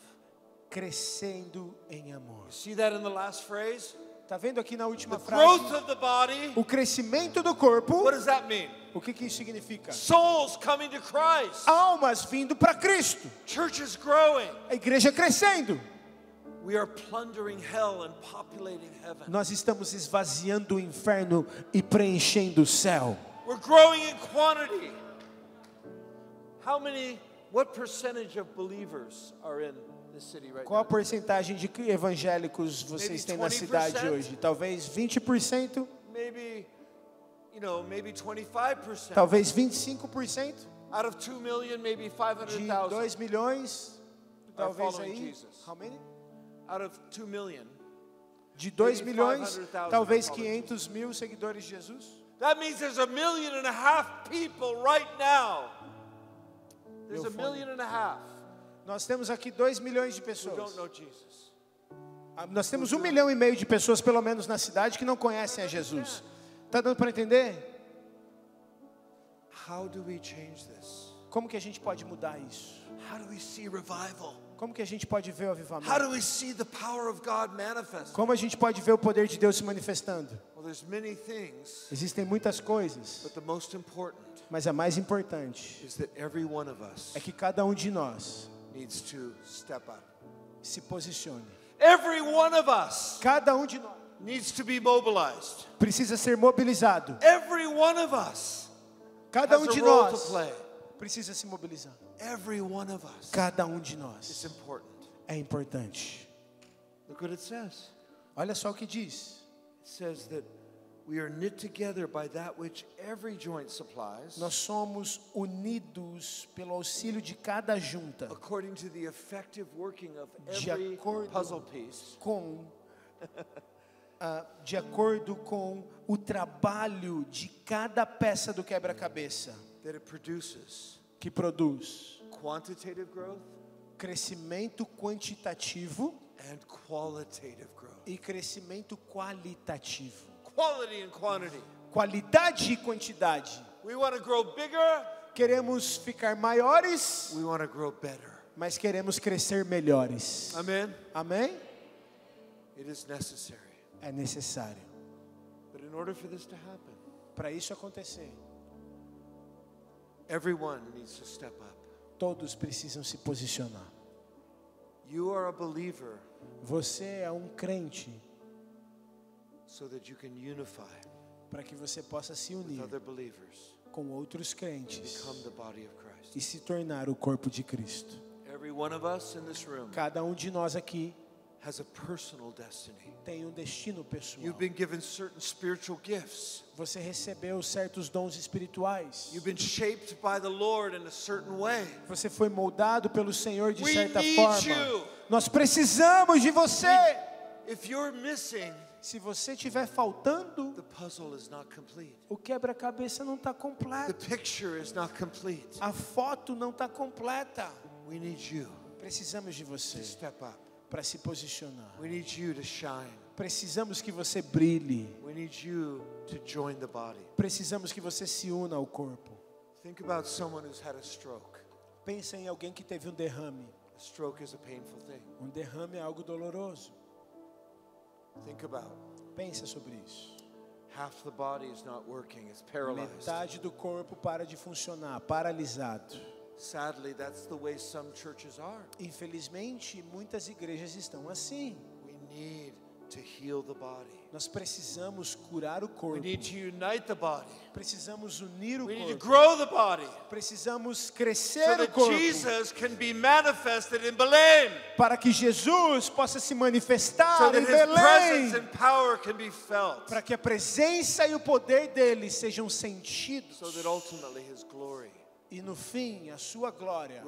crescendo em amor. See that in the last phrase? Tá vendo aqui na última The frase? growth of the body. O crescimento do corpo. What does that mean? O que que isso significa? Souls coming to Christ. Almas vindo para Cristo. Churches growing. A igreja crescendo. We are plundering hell and populating heaven. Nós estamos esvaziando o inferno e preenchendo o céu. We're growing in quantity. How many, what percentage of believers are in Qual a porcentagem de evangélicos vocês têm na 20%? cidade hoje? Talvez 20%, Maybe, you know, maybe 25%. talvez 25%. Out of 2 million, maybe De 500,000. 2 milhões, talvez aí. How many? Out of 2 million. De 2 Maybe milhões, 500,000 talvez are following 500 mil seguidores de Jesus. That means there's a million and a half people right now. There's a million and a half Nós temos aqui 2 milhões de pessoas. Ah, Nós temos um milhão e meio de pessoas, pelo menos na cidade, que não conhecem a Jesus. Tá dando para entender? Como que a gente pode mudar isso? Como que a gente pode ver o avivamento? Como a gente pode ver o poder de Deus se manifestando? Existem muitas coisas, mas a mais importante é que cada um de nós needs to step up. se posicione. Every one of us Cada um de nós needs to be mobilized. precisa ser mobilizado. Every one of us Cada um de nós play. precisa se mobilizar. Every one of us Cada um de nós important. é importante. Look what it says. Olha só o que diz. It says that we are knit together by that which every joint supplies, Nós somos unidos pelo auxílio de cada junta, according to the effective working of De every acordo- puzzle piece. com ah, de acordo com o trabalho de cada peça do quebra-cabeça that it produces que produz quantitative growth crescimento quantitativo and qualitative growth. e crescimento qualitativo. Quality and quantity. Qualidade e quantidade. We want to grow bigger, Queremos ficar maiores, we want to grow better. mas queremos crescer melhores. Amen. Amém? It is necessary. É necessário. But in order for this to happen, Para isso acontecer, everyone needs to step up. todos precisam se posicionar. You are a believer Você é um crente so para que você possa se unir com outros crentes e se tornar o corpo de Cristo. Cada um de nós aqui has a personal destiny. tem um destino pessoal. You've been given certain spiritual gifts. Você recebeu certos dons espirituais. You've been shaped by the Lord in a certain way. Você foi moldado pelo Senhor de certa forma. Nós precisamos de você. If you're missing, Se você estiver faltando, o quebra-cabeça não está completo. A foto não está completa. We need you Precisamos de você para se posicionar. We need you to shine. Precisamos que você brilhe. We need you to join the body. Precisamos que você se una ao corpo. Think about someone who's had a stroke. Pensa em alguém que teve um derrame. Um derrame é algo doloroso. Think about Pensa sobre isso. half the body is not working, it's paralyzed. Metade do corpo para de funcionar, paralisado. Sadly, that's the way some churches are. Infelizmente, muitas igrejas estão assim. We need to heal the body. Nós precisamos curar o We corpo. need to unite the body. Precisamos unir o We need to corpo. grow the body Precisamos so crescer o that corpo Jesus can be manifested in Belém. para que Jesus possa se So manifestar that em Belém. and power can be felt. Para que a presença e o poder dele sejam sentidos. So that ultimately his glory E no fim, a sua glória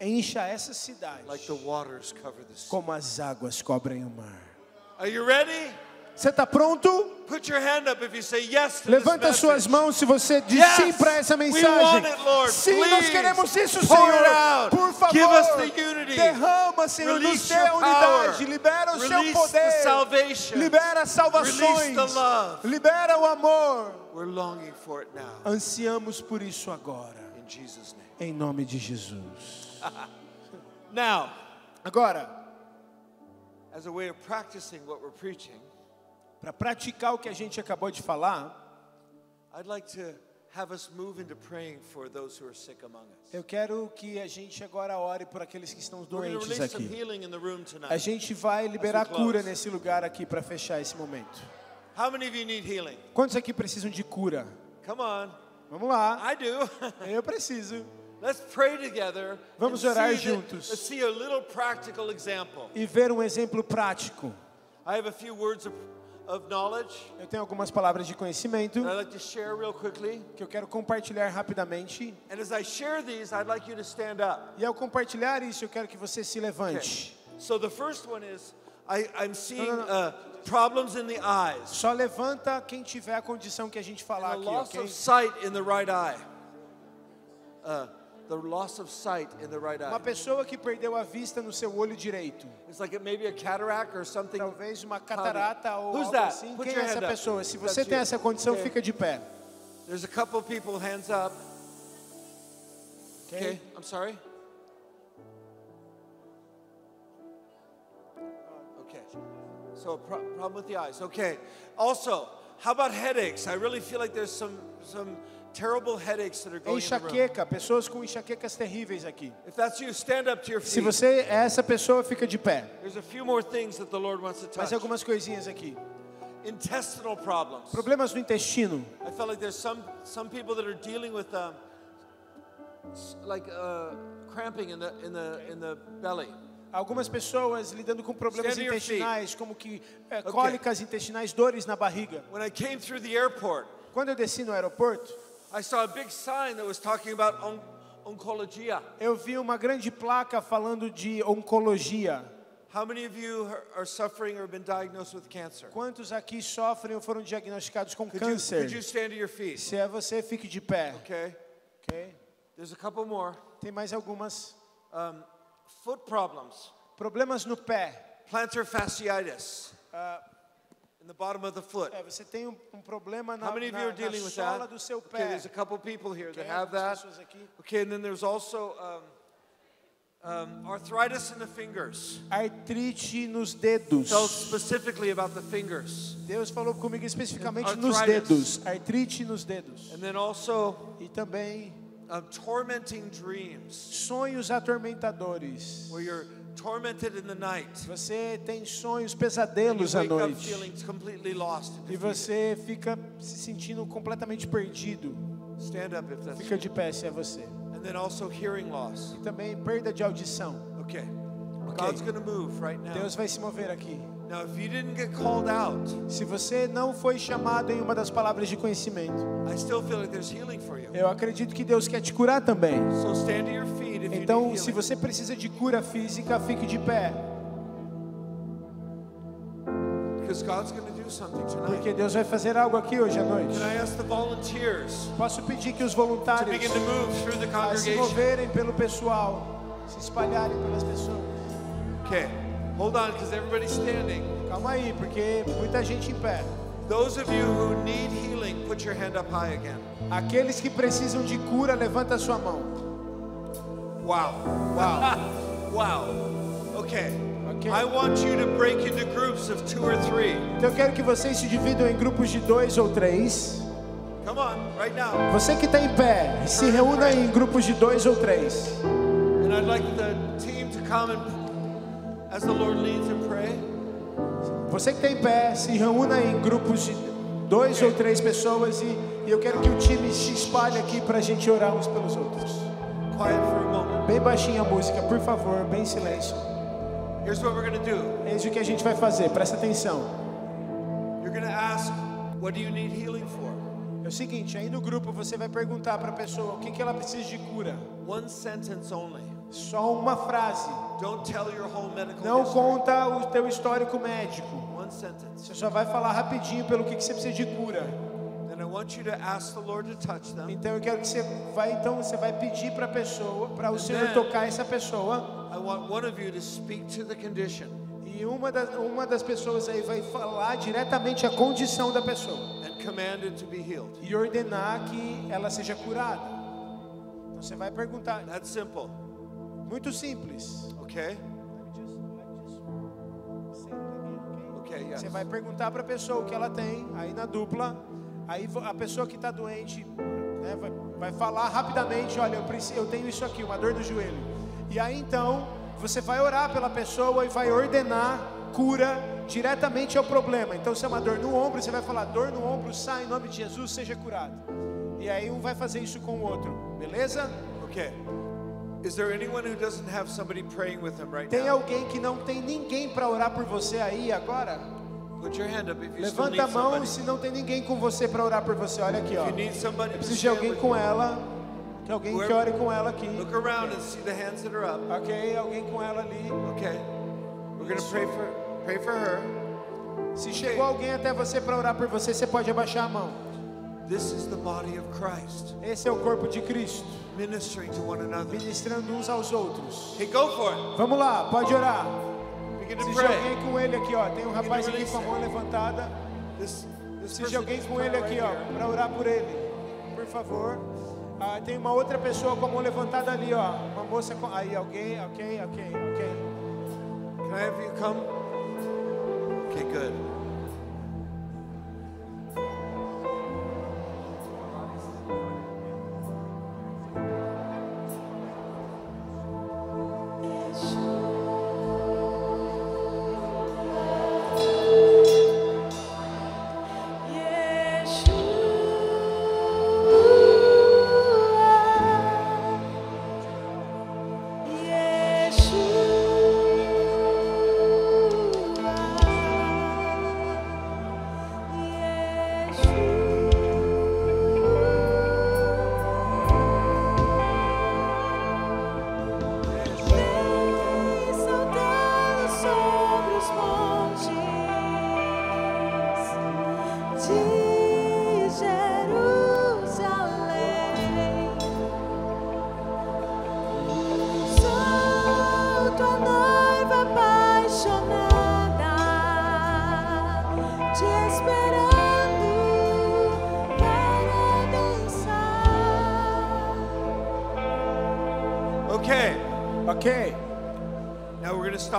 encha essa cidade like the waters cover the sea. como as águas cobrem o mar. Are you ready? Você está pronto? Put your hand up if you say yes to Levanta suas mãos se você diz Yes! sim para essa mensagem. it. Sim, nós Please. queremos isso, Senhor. Por favor, Give us the unity. derrama, Senhor, nos dê unidade. Libera o seu poder. Libera salvações. Libera o amor. We're longing for it now. Ansiamos por isso agora, In Jesus' name. em nome de Jesus. Now, Agora, as a way of practicing what we're preaching, para praticar o que a gente acabou de falar, I'd like to have us move into praying for those who are sick among us. eu quero que a gente agora ore por aqueles que estão doentes aqui. A gente vai liberar cura nesse lugar aqui para fechar esse momento. How many of you need healing? Quantos aqui precisam de cura? Come on. Vamos lá. I do. Eu preciso. Let's pray together. Vamos and orar juntos. Let's see a little practical example. E ver um exemplo prático. I have a few words of, of knowledge Eu tenho algumas palavras de conhecimento that I'd like to share real quickly. que eu quero compartilhar rapidamente. E ao compartilhar isso, eu quero que você se levante. So the first one is I, I'm seeing. Uh, problems in the eyes, Só levanta quem tiver a condição que a gente falar aqui, loss ok? of sight in the right eye. Uh, the loss of sight in the right eye. Uma pessoa que perdeu a vista no seu olho direito. It's like it, maybe a cataract or something. Talvez uma catarata ou Who's algo that? assim. Put Quem your é essa up. pessoa? Se That's você tem you. essa condição, Okay. fica de pé. There's a couple of people, hands up. ok? Okay, I'm sorry. Okay, so a pro- problem with the eyes. Okay. Also, how about headaches? I really feel like there's some some terrible headaches that are going in the room. Enxaqueca, pessoas com enxaquecas terríveis aqui. If that's you, stand up to your Se você é essa pessoa, fica de pé. There's a few more things that the Lord wants to touch. Mais algumas coisinhas aqui. Intestinal problems. Problemas no intestino. I felt like there's some some people that are dealing with um, like uh, cramping in the in the in the belly. Algumas pessoas lidando com problemas Stand intestinais, como que é, cólicas intestinais, dores na barriga. When I came through the airport, Quando eu desci no aeroporto, I saw a big sign that was talking about on- oncologia. eu vi uma grande placa falando de oncologia. How many of you are- are suffering or been diagnosed with cancer? Quantos aqui sofrem ou foram diagnosticados com Could câncer? could you stand to your feet? Se é você, fique de pé. Okay. ok? There's a couple more. Tem mais algumas. Um, foot problems. Problemas no pé. Plantar fasciitis. In the bottom of the foot. É, você tem um, um problema na, How many of na, you are na dealing with sola that? do seu Okay, pé. there's a couple people here that Ok? have that. Okay, and then there's also um, um, arthritis in the fingers. Artrite nos dedos. Tell specifically about the fingers. Deus falou comigo especificamente nos dedos. Artrite nos dedos. And then also E também um, tormenting dreams sonhos atormentadores. where you're tormented in the night. Você tem sonhos, pesadelos à noite. E você fica se sentindo completamente perdido. Stand up if that's Fica de pé se é você. And then also hearing loss. E também perda de audição. Okay. Okay. God's going to move right now. Deus vai se mover aqui. Now, if you didn't get called out, Se você não foi chamado em uma das palavras de conhecimento, I still feel like there's healing for you. eu acredito que Deus quer te curar também. So stand to your feet Então, se você precisa de cura física, fique de pé, porque Deus vai fazer algo aqui hoje à noite. Posso pedir que os voluntários se moverem pelo pessoal, se espalharem pelas pessoas. Okay. Hold on, because everybody's standing. Calma aí, porque muita gente em pé. Those of you who need healing, put your hand up high again. Aqueles que precisam de cura, levanta a sua mão. Wow. Uau. Wow. Okay. Okay. I want you to break into groups of two or three. Então eu quero que vocês se dividam em grupos de dois ou três. Come on, right now. Você que está em pé, se reúna em grupos de dois ou três. And I'd like the team to come and, as the Lord leads, and pray. Você que está em pé, se reúna em grupos de dois ou três pessoas e, e eu quero que o time se espalhe aqui para a gente orar uns pelos outros. Quiet for a moment. Bem baixinha a música, por favor, bem silêncio. Here's what we're to do. Eis o que a gente vai fazer, presta atenção. You're to ask, what do you need healing for? É o seguinte, aí no grupo você vai perguntar para a pessoa o que, que ela precisa de cura. One sentence only. Só uma frase. Don't tell your whole medical Não history. conta o teu histórico médico. One sentence. Você só vai falar rapidinho pelo que, que você precisa de cura. Então eu quero que você vai então você vai pedir para a pessoa, para o Senhor tocar essa pessoa. I want one of you to speak to the condition E uma das, uma das pessoas aí vai falar diretamente a condição da pessoa and command it to be healed. e ordenar que ela seja curada. Então você vai perguntar, That's simple. muito simples. Okay? Você vai perguntar para a pessoa o que ela tem, aí na dupla, aí a pessoa que está doente né, vai, vai falar rapidamente, olha, eu, preciso, eu tenho isso aqui, uma dor no joelho. E aí então você vai orar pela pessoa e vai ordenar cura diretamente ao problema. Então se é uma dor no ombro, você vai falar, dor no ombro, sai em nome de Jesus, seja curado. E aí um vai fazer isso com o outro, beleza? Okay. Is there anyone who doesn't have somebody praying with them right Tem alguém que não tem ninguém para orar por você aí agora? Levanta a mão se não tem ninguém com você para orar por você. Olha aqui, ó. To Preciso de alguém com ela, que alguém que ore com ela aqui. look around and see the hands that are up. Ok, alguém com ela ali. Okay. We're going to pray for pray for her. Se chegou alguém até você para orar por você, você pode abaixar a mão. This is the body of Christ Esse é o corpo de Cristo, ministering to one another. ministrando uns aos outros. Okay, go for it. Vamos lá, pode orar. Pray. alguém com ele aqui, ó. Tem um rapaz aqui com a mão levantada. Person alguém com ele aqui, ó, para orar por ele. Por favor. Ah, tem uma outra pessoa com a mão levantada ali, ó. Uma moça com. Aí, alguém, ok, ok, ok. Can I have you come? Okay, good.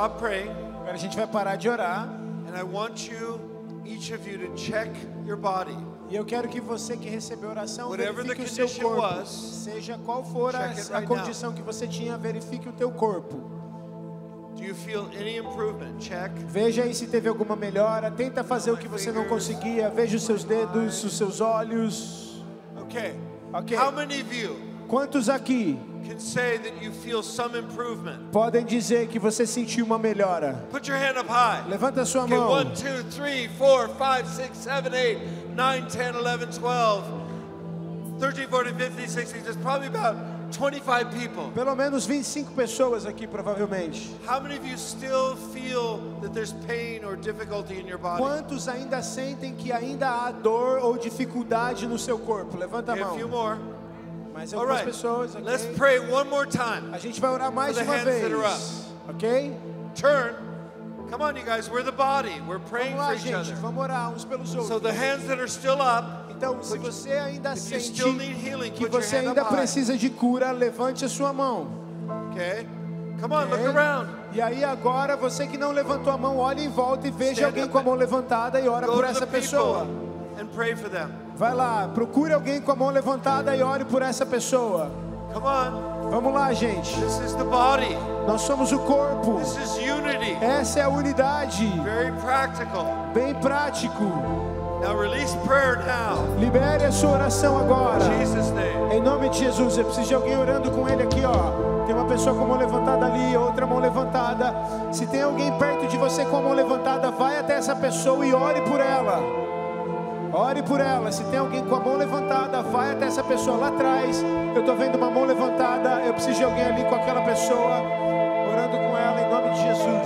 Stop praying Agora a gente vai parar de orar. and I want you each of you to check your body. E eu quero que você que recebeu oração Whatever verifique the o seu corpo. was, seja qual for a, it a right condição que você tinha, verifique o teu corpo. Do you feel any improvement? Check. Veja aí se teve alguma melhora. Tenta fazer o que você não conseguia. Veja os seus dedos, os seus olhos. Okay. Ok. How many of you Quantos aqui can say that you feel some improvement? podem dizer que você sentiu uma melhora? Put your hand up high. Levanta a sua mão. one, two, three, four, five, six, seven, eight, nine, 10, 11, 12, 13, 14, 15, 16. There's probably about 25 people. Pelo menos 25 pessoas aqui, provavelmente. How many of you still feel that there's pain or difficulty in your body? Quantos ainda sentem que ainda há dor ou dificuldade no seu corpo? Levanta a Okay, a mão. few more. Mais All algumas right. pessoas, ok? Let's pray one more time. A gente vai orar mais uma vez, ok? Turn. Come on, you guys. We're the body. We're praying Vamos for lá, each gente. other. Vamos orar uns pelos So outros. the hands that are still up, Então, se você ainda sente healing, que você ainda precisa de cura, levante a sua mão. Okay? Come on, look ok? around. E aí agora, você que não levantou a mão, olhe em volta e veja Stand alguém com a mão levantada e ora Go por essa pessoa. and pray for them. Vai lá, procure alguém com a mão levantada e ore por essa pessoa. Come on. Vamos lá, gente. This is the body. Nós somos o corpo. This is unity. Essa é a unidade. Very practical. Bem prático. Now release prayer now. Libere a sua oração agora. In Jesus' name. Em nome de Jesus, eu preciso de alguém orando com ele aqui, ó. Tem uma pessoa com a mão levantada ali, outra mão levantada. Se tem alguém perto de você com a mão levantada, vai até essa pessoa e ore por ela. Ore por ela. Se tem alguém com a mão levantada, vai até essa pessoa lá atrás. Eu estou vendo uma mão levantada. Eu preciso de alguém ali com aquela pessoa, orando com ela em nome de Jesus.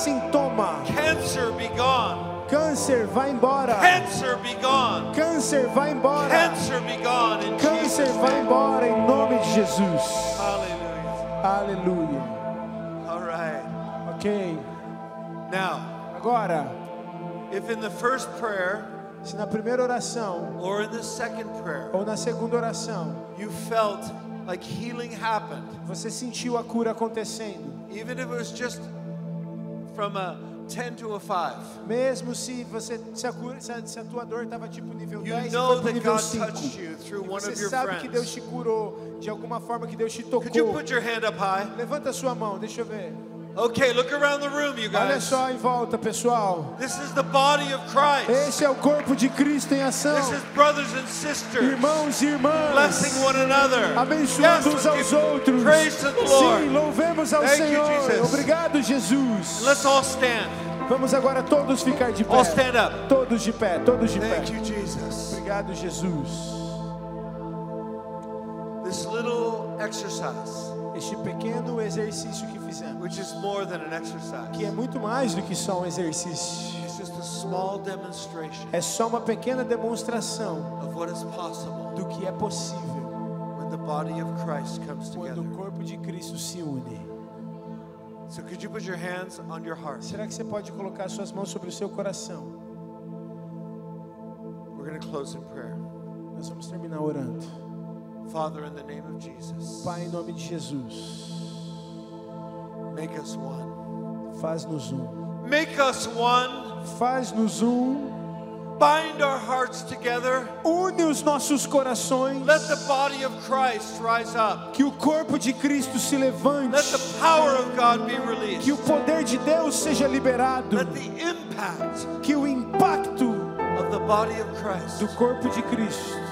Sintoma. Cancer be gone. Câncer, vai embora. Cancer be gone. Câncer, vai embora. Cancer be gone in Câncer, Jesus' vai name. embora em nome de Jesus. Hallelujah. Aleluia. All right. Ok. Now, Agora, if in the first prayer se na primeira oração or in the second prayer ou na segunda oração you felt like healing happened, você sentiu a cura acontecendo, even if it was just from a 10 to a 5, mesmo se você se a, cura, se a, se a tua dor estava tipo nível you 10 know foi that nível God 5. touched you through one você of your sabe que Deus te curou de alguma forma que Deus te Could you tocou. put your hand up high? Levanta a sua mão, deixa eu ver. Okay, look around the room, you Olha guys. só em volta, pessoal. This is the body of Christ. Esse é o corpo de Cristo em ação. This is brothers and sisters Irmãos e irmãs, blessing one another. abençoando Yes, uns aos outros. Praise to the Lord. Sim, louvemos ao Thank you, Senhor. Jesus. Obrigado, Jesus. Let's all stand. Vamos agora todos ficar de pé. All stand up. Todos de pé, todos de pé. Thank you, Jesus. Obrigado, Jesus. This little exercise, Este pequeno exercício que fizemos, which is more than an exercise, que é muito mais do que só um exercício. it's just a small demonstration É só uma pequena demonstração of what is possible do que é possível when the body of Christ comes quando o corpo de Cristo se une. So, could you put your hands on your heart? Será que você pode colocar suas mãos sobre o seu coração? We're going to close in prayer. Nós vamos terminar orando. Father, in the name of Jesus, Pai, em nome de Jesus, make us one. faz-nos um. Make us one. Faz-nos um. Bind our hearts together. Une os nossos corações. Let the body of Christ rise up. Que o corpo de Cristo se levante. Let the power of God be released. Que o poder de Deus seja liberado. Let the impact Que o impacto of the body of Christ do corpo de Cristo